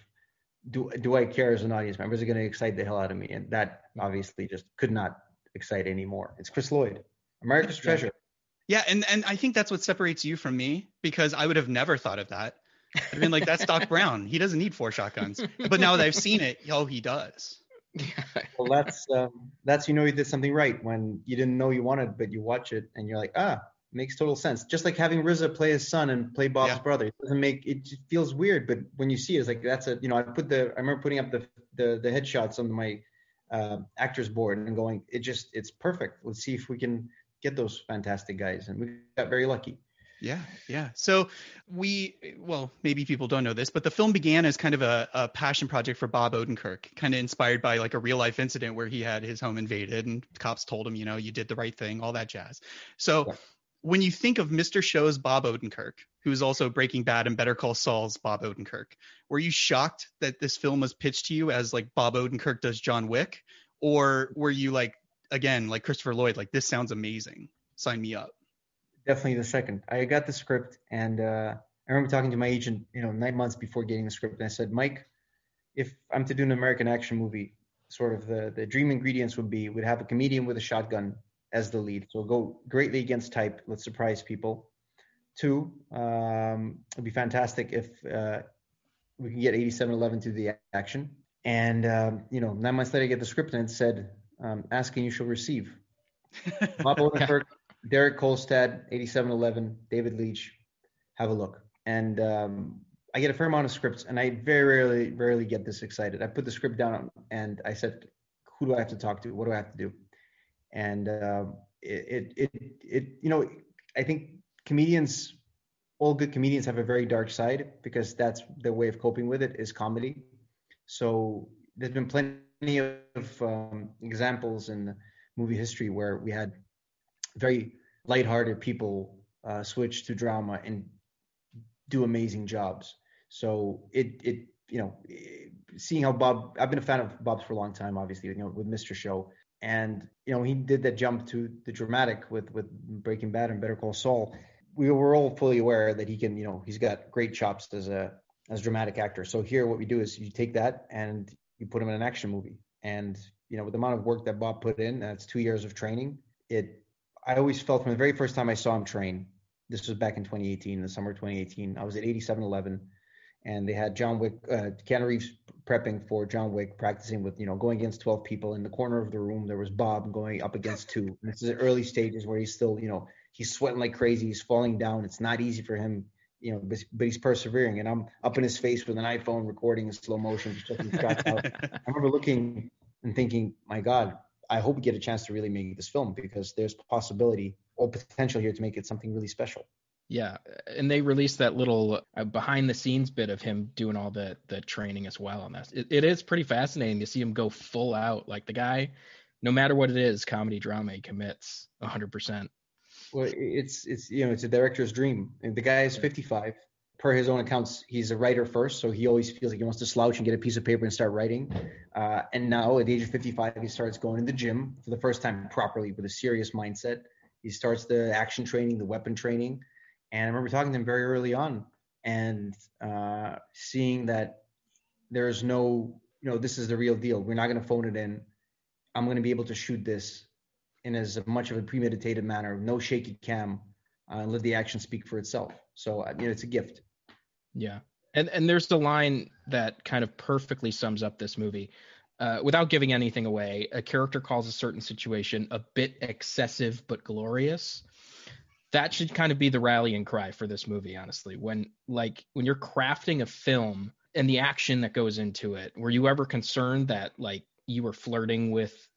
Do do I care as an audience member? Is it going to excite the hell out of me? And that obviously just could not excite anymore. It's Chris Lloyd, America's treasure. Yeah, and and I think that's what separates you from me because I would have never thought of that. I mean, like that's Doc Brown. He doesn't need four shotguns. But now that I've seen it, oh, he does. Well, that's um, that's you know you did something right when you didn't know you wanted, but you watch it and you're like, ah, makes total sense. Just like having RZA play his son and play Bob's Yeah. brother, it doesn't make it just feels weird, but when you see it, it's like that's a you know I put the I remember putting up the the the headshots on my uh, actors board and going, it just it's perfect. Let's see if we can get those fantastic guys, and we got very lucky. Yeah, yeah. So we, well, maybe people don't know this, but the film began as kind of a, a passion project for Bob Odenkirk, kind of inspired by like a real life incident where he had his home invaded and cops told him, you know, you did the right thing, all that jazz. So Yeah. when you think of Mr. Show's Bob Odenkirk, who is also Breaking Bad and Better Call Saul's Bob Odenkirk, were you shocked that this film was pitched to you as like Bob Odenkirk does John Wick? Or were you like, again, like Christopher Lloyd, like this sounds amazing, sign me up? Definitely the second. I got the script, and uh, I remember talking to my agent, you know, nine months before getting the script, and I said, Mike, if I'm to do an American action movie, sort of the the dream ingredients would be we'd have a comedian with a shotgun as the lead, so go greatly against type. Let's surprise people. Two, um, it'd be fantastic if uh, we can get 87Eleven to the action. And um, you know, nine months later, I get the script, and it said, um, "Asking you shall receive." Bob Odenkirk, Derek Kolstad, 87Eleven, David Leitch, have a look. And um, I get a fair amount of scripts, and I very rarely, rarely get this excited. I put the script down and I said, "Who do I have to talk to? What do I have to do?" And uh, it, it, it, it, you know, I think comedians, all good comedians have a very dark side because that's their way of coping with it is comedy. So there's been plenty of um, examples in movie history where we had very lighthearted people uh, switch to drama and do amazing jobs. So it it you know seeing how Bob I've been a fan of Bob's for a long time, obviously you know with Mr. Show, and you know he did that jump to the dramatic with with Breaking Bad and Better Call Saul. We were all fully aware that he can you know he's got great chops as a as a dramatic actor. So here what we do is you take that and you put him in an action movie, and you know with the amount of work that Bob put in, that's two years of training. It I always felt from the very first time I saw him train. This was back in 2018, the summer of 2018. I was at 87Eleven and they had John Wick, uh, Keanu Reeves prepping for John Wick, practicing with, you know, going against 12 people. In the corner of the room, there was Bob going up against two. And this is the early stages where he's still, you know, he's sweating like crazy. He's falling down. It's not easy for him, you know, but, but he's persevering. And I'm up in his face with an iPhone recording in slow motion, just checking shots out. I remember looking and thinking, my God, I hope we get a chance to really make this film because there's possibility or potential here to make it something really special. Yeah, and they released that little uh, behind the scenes bit of him doing all the the training as well on that. It, it is pretty fascinating to see him go full out. Like the guy, no matter what it is, comedy drama, he commits 100%. Well, it's it's you know it's a director's dream. And the guy is 55. Per his own accounts, he's a writer first, so he always feels like he wants to slouch and get a piece of paper and start writing. Uh, and now at the age of 55, he starts going to the gym for the first time properly with a serious mindset. He starts the action training, the weapon training and I remember talking to him very early on and uh, seeing that there's no, you know, this is the real deal. We're not going to phone it in. I'm going to be able to shoot this in as much of a premeditated manner, no shaky cam, uh, and let the action speak for itself. So, uh, you know, it's a gift. Yeah. And, and there's the line that kind of perfectly sums up this movie. Uh, without giving anything away, a character calls a certain situation a bit excessive but glorious that should kind of be the rallying cry for this movie honestly when like when you're crafting a film and the action that goes into it were you ever concerned that like you were flirting with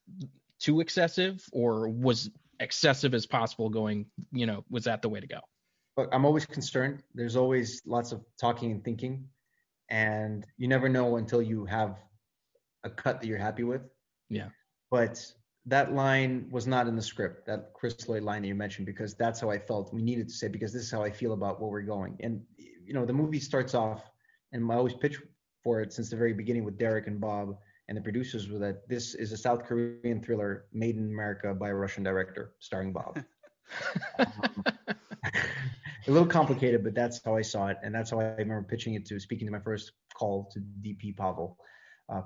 too excessive or was excessive as possible going you know was that the way to go Look, i'm always concerned there's always lots of talking and thinking and you never know until you have a cut that you're happy with yeah but that line was not in the script, that Chris Lloyd line that you mentioned, because that's how I felt. We needed to say because this is how I feel about where we're going. And you know, the movie starts off, and I always pitch for it since the very beginning with Derek and Bob and the producers were that this is a South Korean thriller made in America by a Russian director starring Bob. um, a little complicated, but that's how I saw it, and that's how I remember pitching it to speaking to my first call to DP Pavel uh,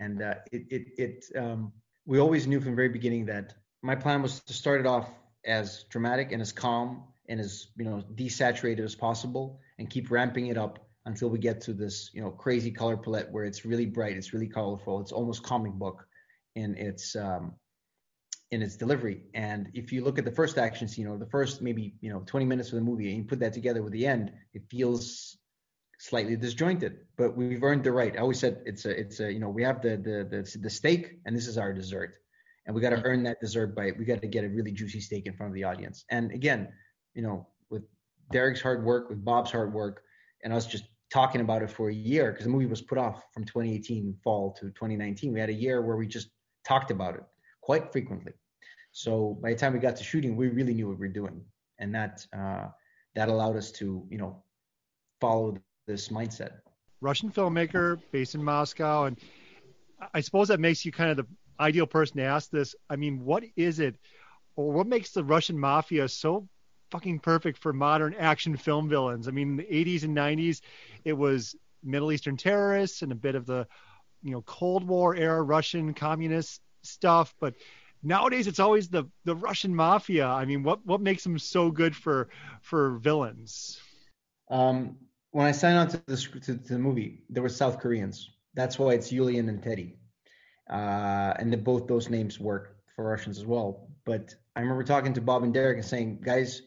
and uh, it it it um, we always knew from the very beginning that my plan was to start it off as dramatic and as calm and as you know desaturated as possible and keep ramping it up until we get to this you know crazy color palette where it's really bright it's really colorful it's almost comic book in its um, in its delivery and if you look at the first action scene or the first maybe you know 20 minutes of the movie and you put that together with the end it feels slightly disjointed, but we've earned the right. I always said it's a it's a you know we have the the the, the steak and this is our dessert, and we got to earn that dessert by we got to get a really juicy steak in front of the audience. And again, you know, with Derek's hard work, with Bob's hard work, and us just talking about it for a year because the movie was put off from 2018 fall to 2019. We had a year where we just talked about it quite frequently. So by the time we got to shooting, we really knew what we were doing, and that uh, that allowed us to you know follow this mindset. Russian filmmaker based in Moscow, and I suppose that makes you kind of the ideal person to ask this. I mean, what is it, or what makes the Russian mafia so fucking perfect for modern action film villains? I mean, in the 80s and 90s, it was Middle Eastern terrorists and a bit of the, you know, Cold War era Russian communist stuff, but nowadays it's always the the Russian mafia. I mean, what what makes them so good for for villains? Um, when I signed on to the to, to the movie, there were South Koreans. That's why it's Yulian and Teddy, uh, and the, both those names work for Russians as well. But I remember talking to Bob and Derek and saying, guys,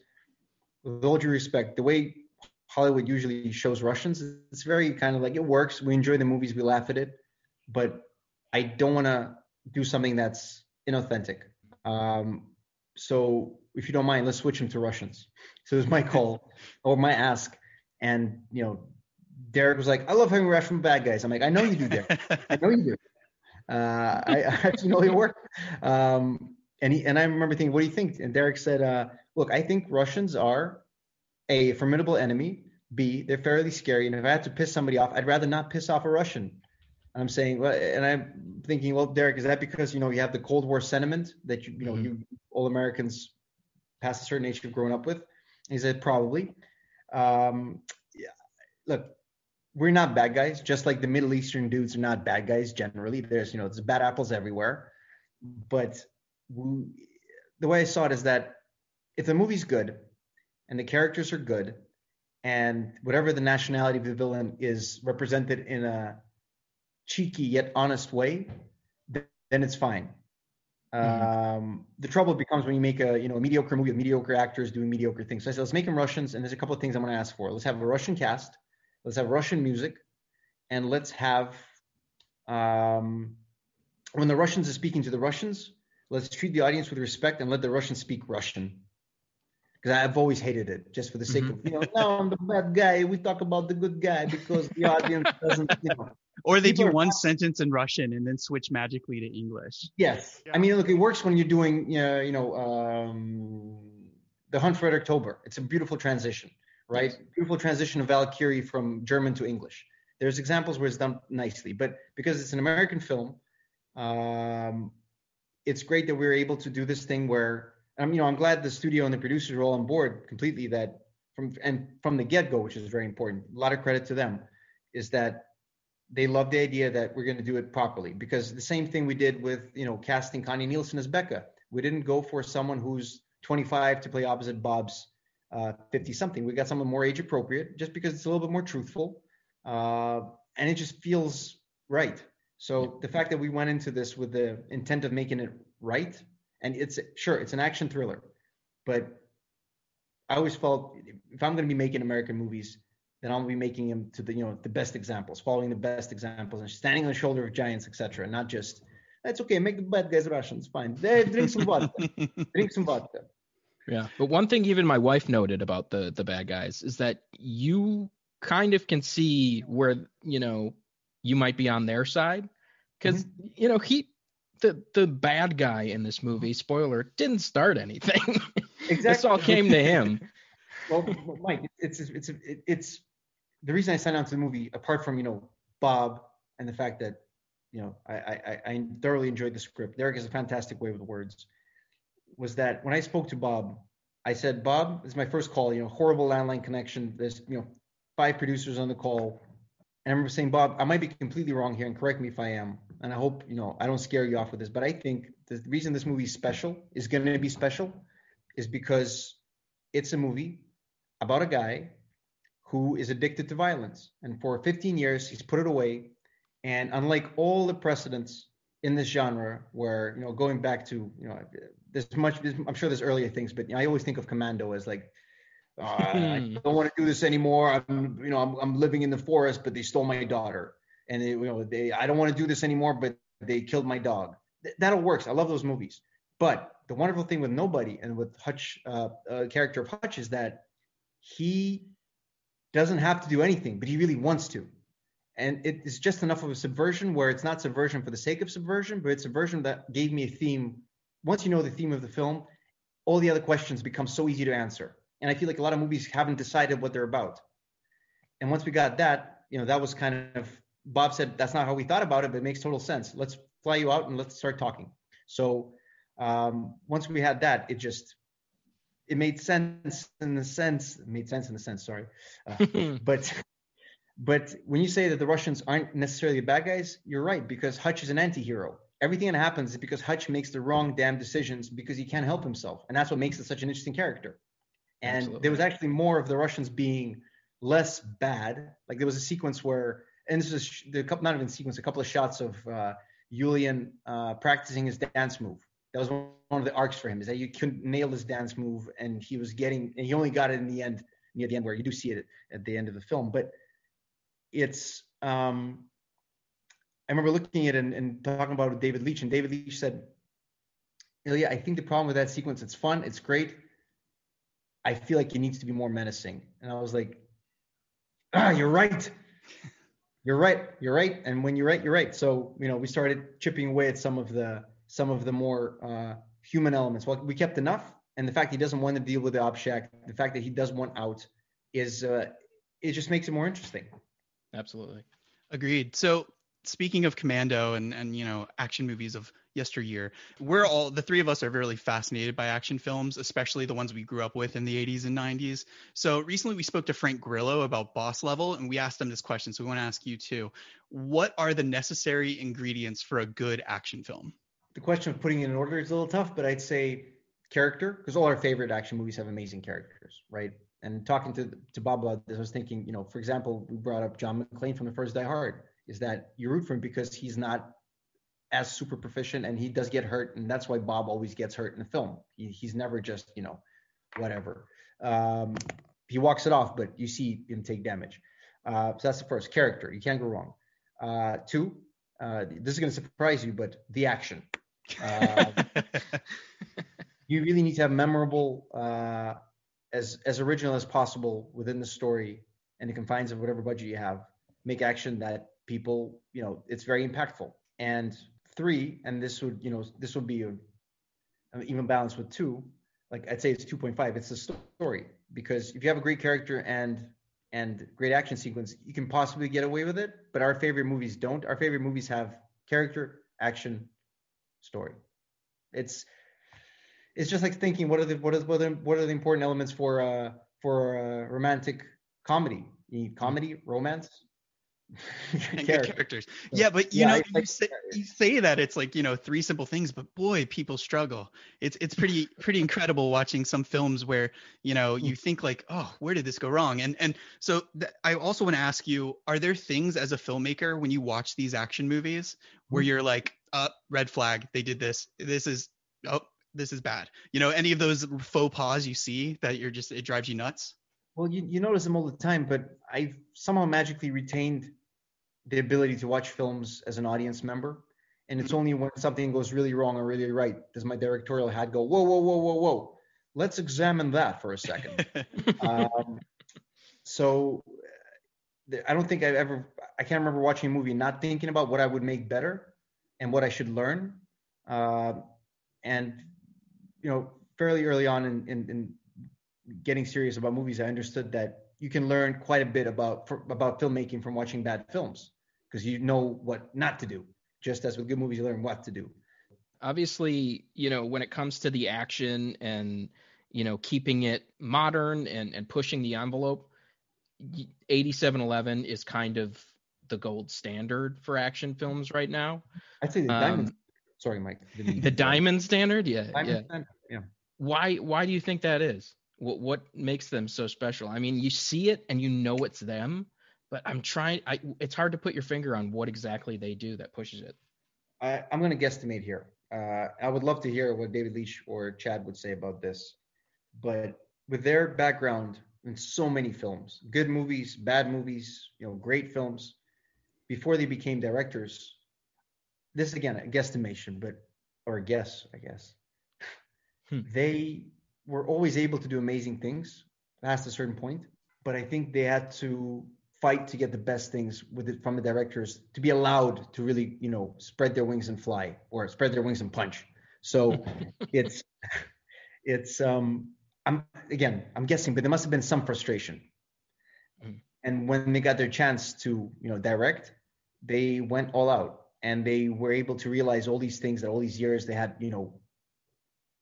with all due respect, the way Hollywood usually shows Russians, it's very kind of like it works. We enjoy the movies, we laugh at it, but I don't want to do something that's inauthentic. Um, so if you don't mind, let's switch them to Russians. So it was my call or my ask, and you know, Derek was like, I love having Russian bad guys. I'm like, I know you do, Derek. I know you do. Uh, I, I actually know your work. Um, and he, and I remember thinking, what do you think? And Derek said, uh, look, I think Russians are a formidable enemy. B, they're fairly scary, and if I had to piss somebody off, I'd rather not piss off a Russian. I'm saying, well, and I'm thinking, well, Derek, is that because you know you have the Cold War sentiment that you you know mm-hmm. you all Americans past a certain age have grown up with? He said probably. Um, yeah, look, we're not bad guys, just like the Middle Eastern dudes are not bad guys generally. There's you know there's bad apples everywhere, but we, the way I saw it is that if the movie's good and the characters are good and whatever the nationality of the villain is represented in a cheeky yet honest way, then it's fine. Mm-hmm. Um, the trouble becomes when you make a you know a mediocre movie with mediocre actors doing mediocre things. So I said, let's make them Russians, and there's a couple of things I'm going to ask for. Let's have a Russian cast, let's have Russian music, and let's have um, when the Russians are speaking to the Russians, let's treat the audience with respect and let the Russians speak Russian because I've always hated it just for the sake mm-hmm. of you know no I'm the bad guy we talk about the good guy because the audience doesn't you know or they do one sentence in Russian and then switch magically to English. Yes, yeah. I mean look it works when you're doing you know, you know um, the Hunt for Red October. It's a beautiful transition, right? Yes. Beautiful transition of Valkyrie from German to English. There's examples where it's done nicely, but because it's an American film, um, it's great that we are able to do this thing where um, you know, I'm glad the studio and the producers are all on board completely. That from and from the get go, which is very important. A lot of credit to them, is that they love the idea that we're going to do it properly. Because the same thing we did with you know casting Connie Nielsen as Becca. We didn't go for someone who's 25 to play opposite Bob's 50 uh, something. We got someone more age appropriate, just because it's a little bit more truthful, uh, and it just feels right. So the fact that we went into this with the intent of making it right and it's sure it's an action thriller, but I always felt if I'm going to be making American movies, then I'll be making them to the you know the best examples, following the best examples, and standing on the shoulder of giants, etc. Not just that's okay, make the bad guys Russians, fine. They drink some vodka, drink some vodka. Yeah, but one thing even my wife noted about the the bad guys is that you kind of can see where you know you might be on their side because mm-hmm. you know he the the bad guy in this movie, spoiler, didn't start anything. Exactly. this all came to him. well, Mike, it's it's it's, it's the reason I signed on to the movie, apart from you know Bob and the fact that you know I I, I thoroughly enjoyed the script. Derek has a fantastic way with words. Was that when I spoke to Bob, I said, Bob, this is my first call. You know, horrible landline connection. There's you know five producers on the call. And I remember saying, Bob, I might be completely wrong here, and correct me if I am and I hope you know I don't scare you off with this, but I think the reason this movie is special is going to be special is because it's a movie about a guy who is addicted to violence, and for 15 years he's put it away. And unlike all the precedents in this genre, where you know going back to you know there's much, I'm sure there's earlier things, but I always think of Commando as like uh, I don't want to do this anymore. I'm, you know, I'm, I'm living in the forest, but they stole my daughter and they, you know they I don't want to do this anymore, but they killed my dog. Th- that all works. I love those movies. But the wonderful thing with Nobody and with Hutch, uh, uh, character of Hutch, is that he doesn't have to do anything, but he really wants to. And it is just enough of a subversion where it's not subversion for the sake of subversion, but it's subversion that gave me a theme. Once you know the theme of the film, all the other questions become so easy to answer. And I feel like a lot of movies haven't decided what they're about. And once we got that, you know, that was kind of Bob said, that's not how we thought about it, but it makes total sense. Let's fly you out and let's start talking. So um, once we had that, it just it made sense in the sense made sense in the sense. Sorry, uh, but but when you say that the Russians aren't necessarily bad guys, you're right because Hutch is an anti-hero. Everything that happens is because Hutch makes the wrong damn decisions because he can't help himself, and that's what makes it such an interesting character. And Absolutely. there was actually more of the Russians being less bad. Like there was a sequence where and this is the couple, not even sequence, a couple of shots of uh, Yulian uh, practicing his dance move. That was one of the arcs for him, is that you couldn't nail his dance move, and he was getting, and he only got it in the end, near the end, where you do see it at the end of the film. But it's, um, I remember looking at it and, and talking about it with David Leitch, and David Leitch said, Ilya, I think the problem with that sequence, it's fun, it's great. I feel like it needs to be more menacing. And I was like, ah, you're right. You're right. You're right. And when you're right, you're right. So, you know, we started chipping away at some of the some of the more uh, human elements. Well, we kept enough. And the fact he doesn't want to deal with the object, the fact that he does want out is uh, it just makes it more interesting. Absolutely. Agreed. So speaking of Commando and and you know action movies of yesteryear, we're all the three of us are really fascinated by action films, especially the ones we grew up with in the 80s and 90s. So recently we spoke to Frank Grillo about Boss Level and we asked him this question. So we want to ask you too. What are the necessary ingredients for a good action film? The question of putting it in order is a little tough, but I'd say character, because all our favorite action movies have amazing characters, right? And talking to to Bob about this, I was thinking, you know, for example, we brought up John McClane from the first Die Hard. Is that you root for him because he's not as super proficient and he does get hurt, and that's why Bob always gets hurt in the film. He, he's never just, you know, whatever. Um, he walks it off, but you see him take damage. Uh, so that's the first character. You can't go wrong. Uh, two, uh, this is going to surprise you, but the action. Uh, you really need to have memorable uh, as as original as possible within the story and the confines of whatever budget you have. Make action that people, you know, it's very impactful. And three, and this would, you know, this would be an even balance with two. Like I'd say it's 2.5. It's the story because if you have a great character and and great action sequence, you can possibly get away with it. But our favorite movies don't. Our favorite movies have character, action, story. It's it's just like thinking what are the what are what are, what are the important elements for uh for a romantic comedy? You need comedy, romance, Character. characters. Yeah, but you yeah, know, you say, you say that it's like you know three simple things, but boy, people struggle. It's it's pretty pretty incredible watching some films where you know you think like, oh, where did this go wrong? And and so th- I also want to ask you, are there things as a filmmaker when you watch these action movies where you're like, uh, red flag, they did this. This is oh, this is bad. You know, any of those faux pas you see that you're just it drives you nuts. Well, you, you notice them all the time, but I've somehow magically retained the ability to watch films as an audience member. And it's mm-hmm. only when something goes really wrong or really right does my directorial hat go, whoa, whoa, whoa, whoa, whoa. Let's examine that for a second. um, so I don't think I've ever, I can't remember watching a movie not thinking about what I would make better and what I should learn. Uh, and, you know, fairly early on in, in, in getting serious about movies, I understood that you can learn quite a bit about for, about filmmaking from watching bad films because you know what not to do. Just as with good movies, you learn what to do. Obviously, you know when it comes to the action and you know keeping it modern and and pushing the envelope, 87Eleven is kind of the gold standard for action films right now. I'd say the um, diamond. Sorry, Mike. The diamond standard, yeah, diamond yeah. Standard, yeah. Why why do you think that is? What what makes them so special? I mean, you see it and you know it's them, but I'm trying. I it's hard to put your finger on what exactly they do that pushes it. I, I'm going to guesstimate here. Uh, I would love to hear what David Leitch or Chad would say about this, but with their background in so many films, good movies, bad movies, you know, great films, before they became directors, this again a guesstimation, but or a guess, I guess. Hmm. They were always able to do amazing things past a certain point, but I think they had to fight to get the best things with it from the directors to be allowed to really, you know, spread their wings and fly or spread their wings and punch. So it's it's um I'm again I'm guessing, but there must have been some frustration. Mm. And when they got their chance to, you know, direct, they went all out and they were able to realize all these things that all these years they had, you know,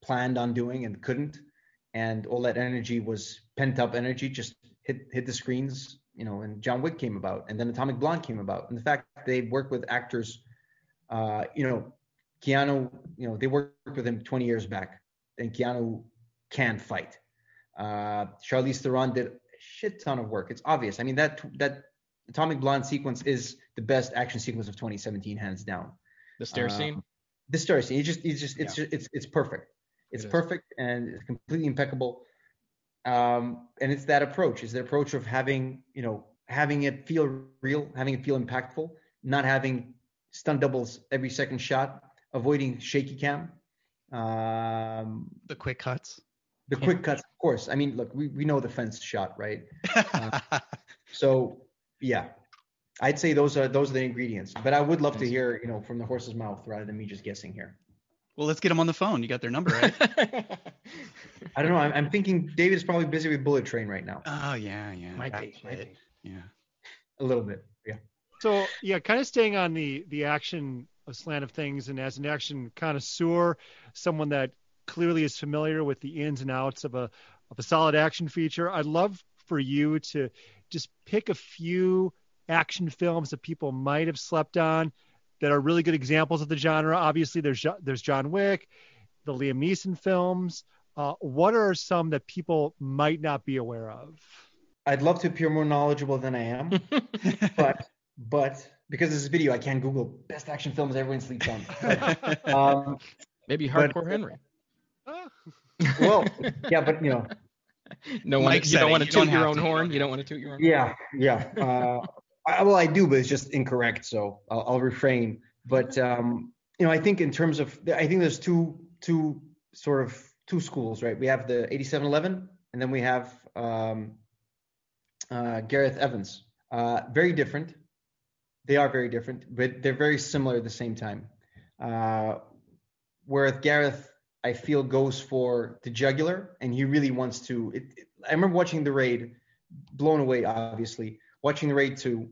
planned on doing and couldn't and all that energy was pent up energy just hit hit the screens you know and john wick came about and then atomic blonde came about. And the fact they worked with actors uh you know keanu you know they worked with him 20 years back and keanu can fight. Uh charlize theron did a shit ton of work. It's obvious. I mean that that atomic blonde sequence is the best action sequence of 2017 hands down. The stair uh, scene? the stair scene. It's just it's just it's yeah. just, it's it's perfect it's it perfect and it's completely impeccable. Um, and it's that approach. It's the approach of having, you know, having it feel real, having it feel impactful, not having stunt doubles every second shot, avoiding shaky cam. Um, the quick cuts. The quick cuts, of course. I mean, look, we, we know the fence shot, right? Uh, so yeah, I'd say those are those are the ingredients. But I would love to hear, you know, from the horse's mouth rather than me just guessing here. Well, let's get them on the phone. You got their number, right? I don't know. I'm, I'm thinking David is probably busy with Bullet Train right now. oh yeah, yeah. might be, might be. Yeah. A little bit. Yeah. So yeah, kind of staying on the the action uh, slant of things, and as an action connoisseur, someone that clearly is familiar with the ins and outs of a of a solid action feature, I'd love for you to just pick a few action films that people might have slept on that are really good examples of the genre. Obviously, there's there's John Wick, the Liam Neeson films. Uh, what are some that people might not be aware of? I'd love to appear more knowledgeable than I am, but but because this is video, I can't Google best action films everyone sleeps on. But, um, Maybe But- Hardcore Henry. Ah. well, yeah, but you know, No one. Mike You don't want to you toot your own to. horn. You don't want to toot your own. yeah, yeah. Uh, I, well, I do, but it's just incorrect, so I'll, I'll refrain. But um, you know, I think in terms of, I think there's two two sort of two schools, right? We have the 87Eleven, and then we have um, uh, Gareth Evans. Uh, very different. They are very different, but they're very similar at the same time. Uh, whereas Gareth, I feel, goes for the jugular, and he really wants to. It, it- I remember watching the raid, blown away, obviously. Watching the raid two.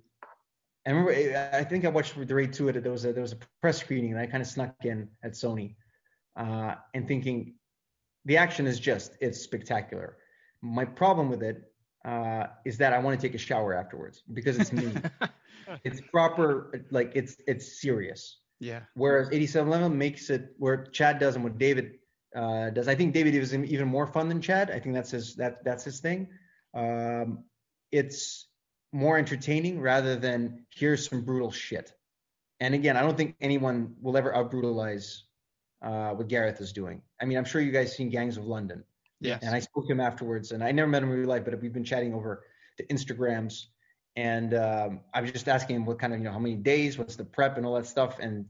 I remember. I think I watched the raid two at there was a there was a press screening, and I kind of snuck in at Sony, uh, and thinking, the action is just it's spectacular. My problem with it uh, is that I want to take a shower afterwards because it's me. it's proper, like it's it's serious. Yeah. Whereas eighty seven 87Eleven makes it where Chad does and what David uh, does. I think David is even more fun than Chad. I think that's his that that's his thing. Um, it's more entertaining rather than here's some brutal shit. And again, I don't think anyone will ever out brutalize uh, what Gareth is doing. I mean, I'm sure you guys seen Gangs of London. Yes. And I spoke to him afterwards, and I never met him in real life, but we've been chatting over the Instagrams. And um, I was just asking him what kind of, you know, how many days, what's the prep, and all that stuff. And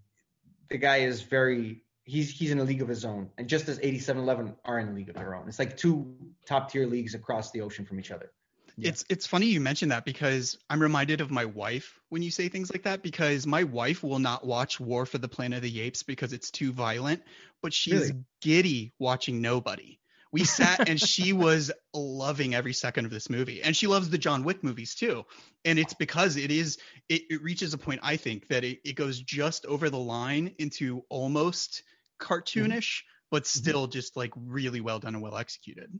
the guy is very, he's he's in a league of his own, and just as 87Eleven are in a league of their own. It's like two top tier leagues across the ocean from each other. Yeah. It's it's funny you mentioned that because I'm reminded of my wife when you say things like that because my wife will not watch War for the Planet of the Apes because it's too violent, but she's Really? giddy watching Nobody. We sat and she was loving every second of this movie. And she loves the John Wick movies too. And it's because it is it, it reaches a point I think that it, it goes just over the line into almost mm-hmm. cartoonish, but mm-hmm. still just like really well done and well executed.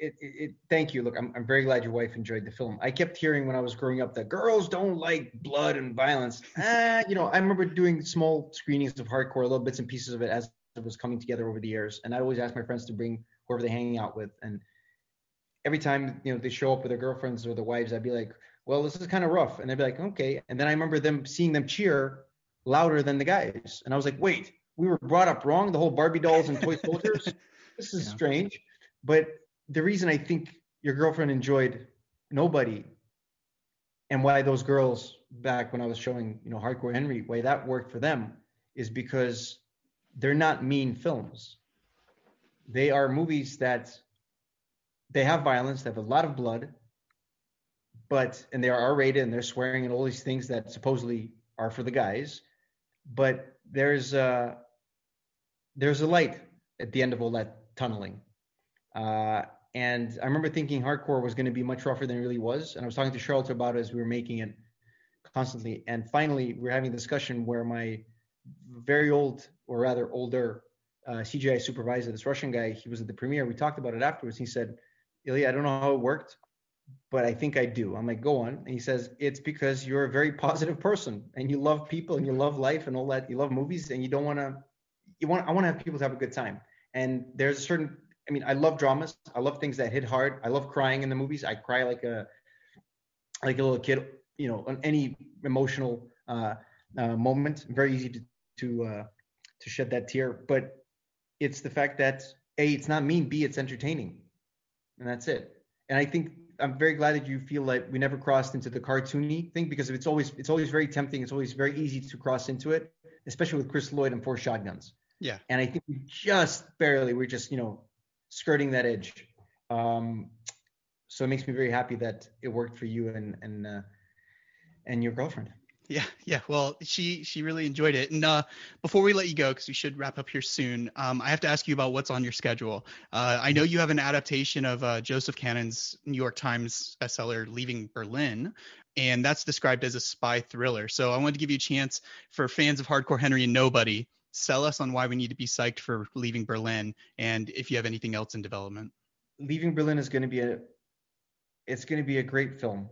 It, it, it, thank you. Look, I'm, I'm very glad your wife enjoyed the film. I kept hearing when I was growing up that girls don't like blood and violence. Ah, you know, I remember doing small screenings of hardcore, little bits and pieces of it as it was coming together over the years. And I'd always ask my friends to bring whoever they hang out with. And every time, you know, they show up with their girlfriends or their wives, I'd be like, well, this is kind of rough. And they'd be like, okay. And then I remember them seeing them cheer louder than the guys. And I was like, wait, we were brought up wrong. The whole Barbie dolls and toy soldiers. this is Yeah. strange. But the reason I think your girlfriend enjoyed Nobody and why those girls back when I was showing, you know, Hardcore Henry, why that worked for them is because they're not mean films. They are movies that they have violence, they have a lot of blood, but and they are R-rated and they're swearing and all these things that supposedly are for the guys, but there's uh there's a light at the end of all that tunneling. Uh, and I remember thinking hardcore was going to be much rougher than it really was. And I was talking to Sharlto about it as we were making it constantly. And finally, we are having a discussion where my very old, or rather older, uh, CGI supervisor, this Russian guy, he was at the premiere. We talked about it afterwards. He said, Ilya, I don't know how it worked, but I think I do. I'm like, go on. And he says, it's because you're a very positive person and you love people and you love life and all that. You love movies and you don't want to, you want, I want to have people to have a good time. And there's a certain I mean, I love dramas. I love things that hit hard. I love crying in the movies. I cry like a like a little kid. You know, on any emotional uh, uh, moment. Very easy to to uh, to shed that tear. But it's the fact that a it's not mean. B it's entertaining, and that's it. And I think I'm very glad that you feel like we never crossed into the cartoony thing because it's always it's always very tempting. It's always very easy to cross into it, especially with Chris Lloyd and Four Shotguns. Yeah. And I think we just barely, we're just, you know, skirting that edge. Um, so it makes me very happy that it worked for you and and uh, and your girlfriend. Yeah, yeah. Well, she she really enjoyed it. And uh, before we let you go, because we should wrap up here soon, um, I have to ask you about what's on your schedule. Uh, I know you have an adaptation of uh, Joseph Kanon's New York Times bestseller "Leaving Berlin," and that's described as a spy thriller. So I wanted to give you a chance for fans of Hardcore Henry and Nobody. Sell us on why we need to be psyched for Leaving Berlin, and if you have anything else in development. Leaving Berlin is going to be a it's going to be a great film.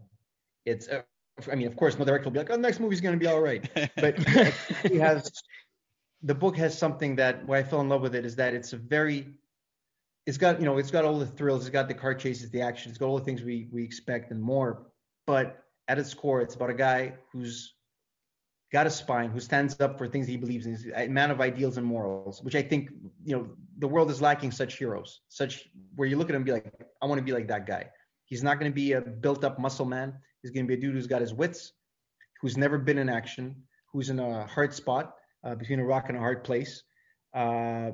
It's uh, a, I mean, of course, no director will be like, "Oh, the next movie's going to be all right," but it has the book has something that why I fell in love with it is that it's a very it's got you know it's got all the thrills, it's got the car chases, the action, it's got all the things we we expect and more. But at its core, it's about a guy who's got a spine, who stands up for things he believes in, a man of ideals and morals, which I think you know the world is lacking such heroes, such where you look at him and be like, I want to be like that guy. He's not going to be a built-up muscle man. He's going to be a dude who's got his wits, who's never been in action, who's in a hard spot uh, between a rock and a hard place. Uh,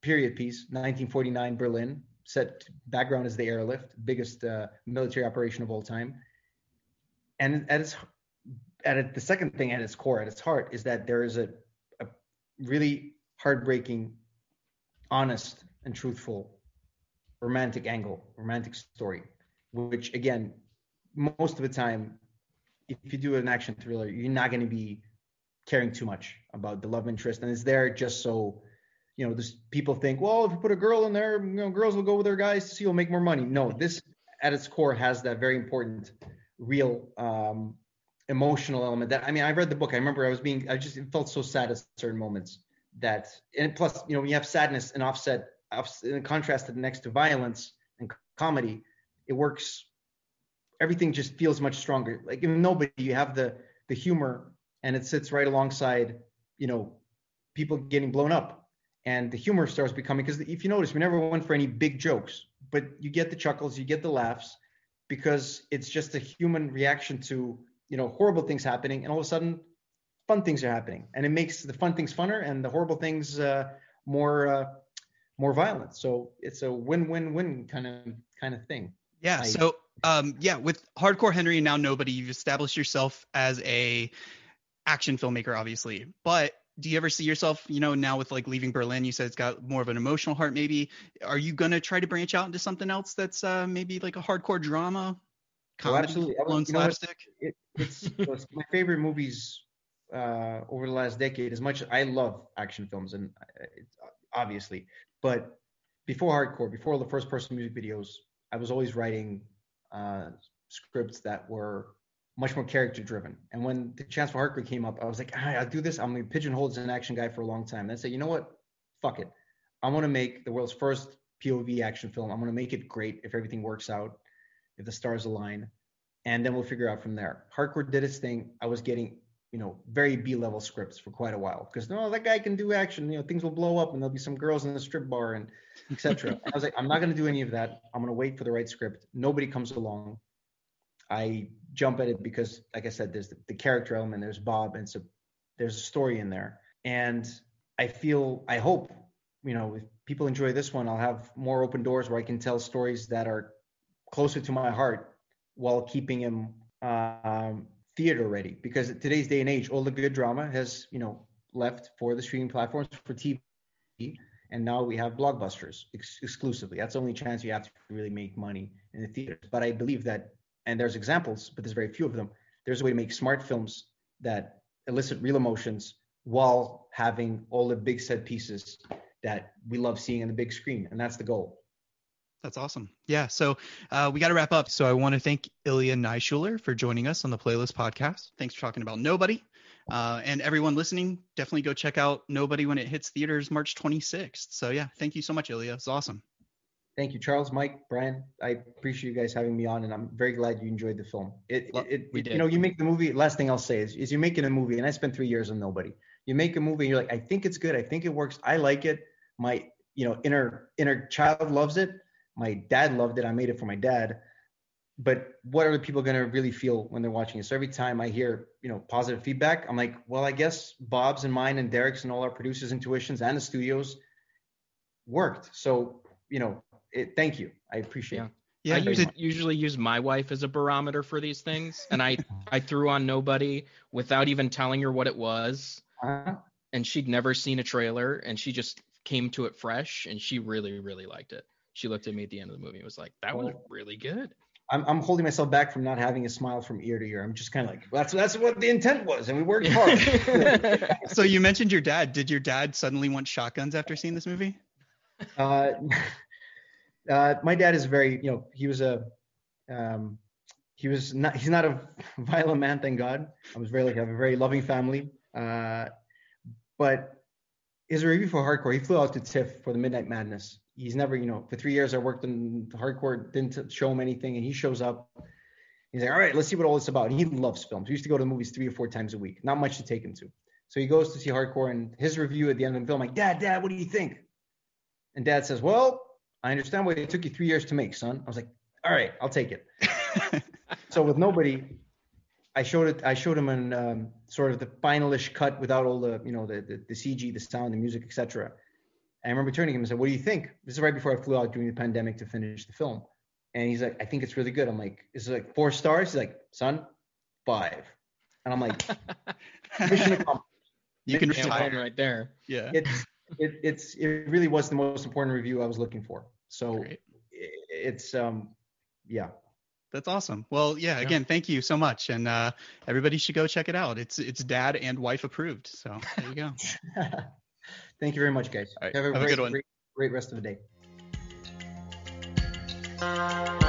period piece, 1949 Berlin. Set background is the airlift, biggest uh, military operation of all time. And at its at the second thing at its core, at its heart, is that there is a, a really heartbreaking, honest, and truthful romantic angle, romantic story, which again, most of the time, if you do an action thriller, you're not going to be caring too much about the love interest, and it's there just so, you know, this people think, well, if you put a girl in there, you know, girls will go with their guys to see, will make more money. No, this at its core has that very important, real um, emotional element that I mean I read the book. I remember I was being I just felt so sad at certain moments that and plus you know when you have sadness and offset and contrasted next to violence and comedy it works. Everything just feels much stronger. Like in nobody you have the the humor and it sits right alongside you know people getting blown up and the humor starts becoming because if you notice we never went for any big jokes but you get the chuckles you get the laughs because it's just a human reaction to you know horrible things happening and all of a sudden fun things are happening. And it makes the fun things funner and the horrible things uh, more uh, more violent. So it's a win-win-win kind of kind of thing. Yeah I, so um yeah with hardcore henry and now nobody you've established yourself as a action filmmaker obviously. But do you ever see yourself you know now with like leaving berlin you said it's got more of an emotional heart maybe. Are you going to try to branch out into something else that's uh maybe like a hardcore drama comedy, oh, absolutely. Was, slapstick. It, it's, it's my favorite movies uh, over the last decade. As much as I love action films, and uh, obviously, but before hardcore, before the first person music videos, I was always writing uh, scripts that were much more character driven. And when the chance for hardcore came up, I was like, ah, I'll do this. I'm gonna pigeonhole as an action guy for a long time. And I said, you know what? Fuck it. I want to make the world's first POV action film. I'm gonna make it great if everything works out if the stars align, and then we'll figure out from there. Hardcore did its thing. I was getting, you know, very B-level scripts for quite a while because no, that guy can do action. You know, things will blow up and there'll be some girls in the strip bar and etc. I was like, I'm not going to do any of that. I'm going to wait for the right script. Nobody comes along. I jump at it because, like I said, there's the, the character element. There's Bob, and so there's a story in there. And I feel, I hope, you know, if people enjoy this one, I'll have more open doors where I can tell stories that are closer to my heart while keeping him um, theater ready. Because today's day and age all the good drama has you know left for the streaming platforms for tv and now we have blockbusters ex- exclusively. That's the only chance you have to really make money in the theaters. But i believe that and there's examples but there's very few of them there's a way to make smart films that elicit real emotions while having all the big set pieces that we love seeing on the big screen. And that's the goal that's awesome. Yeah. So uh, we got to wrap up. So I want to thank Ilya Naishuller for joining us on the Playlist podcast. Thanks for talking about Nobody. Uh, and everyone listening, definitely go check out Nobody when it hits theaters March 26th. So yeah, thank you so much, Ilya. It's awesome. Thank you, Charles, Mike, Brian. I appreciate you guys having me on, and I'm very glad you enjoyed the film. It, well, it, it you know, you make the movie. Last thing I'll say is, is you're making a movie, and I spent three years on Nobody. You make a movie, and you're like, I think it's good. I think it works. I like it. My, you know, inner inner child loves it my dad loved it. I made it for my dad. but what are the people going to really feel when they're watching it? So every time I hear, you know, positive feedback, I'm like, well, I guess Bob's and mine and Derek's and all our producers' intuitions and the studios worked. So, you know, it, thank you. I appreciate Yeah. it. Yeah, I use, did. usually use my wife as a barometer for these things, and I I threw on nobody without even telling her what it was, Uh-huh. and she'd never seen a trailer, and she just came to it fresh, and she really really liked it. She looked at me at the end of the movie and was like, "That was really good." I'm, I'm holding myself back from not having a smile from ear to ear. I'm just kind of like, well, that's that's what the intent was, and we worked hard. So you mentioned your dad. Did your dad suddenly want shotguns after seeing this movie? uh, uh, my dad is very, you know, he was a, um, he was not, he's not a violent man, thank God. I was very like, I have a very loving family. Uh, but his review for hardcore, he flew out to TIFF for the Midnight Madness. He's never, you know, for three years I worked in hardcore, didn't show him anything, and he shows up. He's like, all right, let's see what all this about. And he loves films. We used to go to the movies three or four times a week. Not much to take him to. So he goes to see hardcore, and his review at the end of the film, like, Dad, Dad, what do you think? And Dad says, Well, I understand why it took you three years to make, son. I was like, All right, I'll take it. so with nobody, I showed it. I showed him an um, sort of the finalish cut without all the, you know, the the, the CG, the sound, the music, etc. I remember turning to him and said, "What do you think?" This is right before I flew out during the pandemic to finish the film, and he's like, "I think it's really good." I'm like, "Is it like four stars?" He's like, "Son, five. and I'm like, "Mission accomplished." you can Mission retire. one right there. Yeah. It's it, it's it really was the most important review I was looking for. So Great. it's um yeah. That's awesome. Well, yeah, again, thank you so much. And uh, everybody should go check it out. It's it's dad and wife approved. So there you go. Thank you very much, guys. Right, Have a, have a good one. Great, great rest of the day.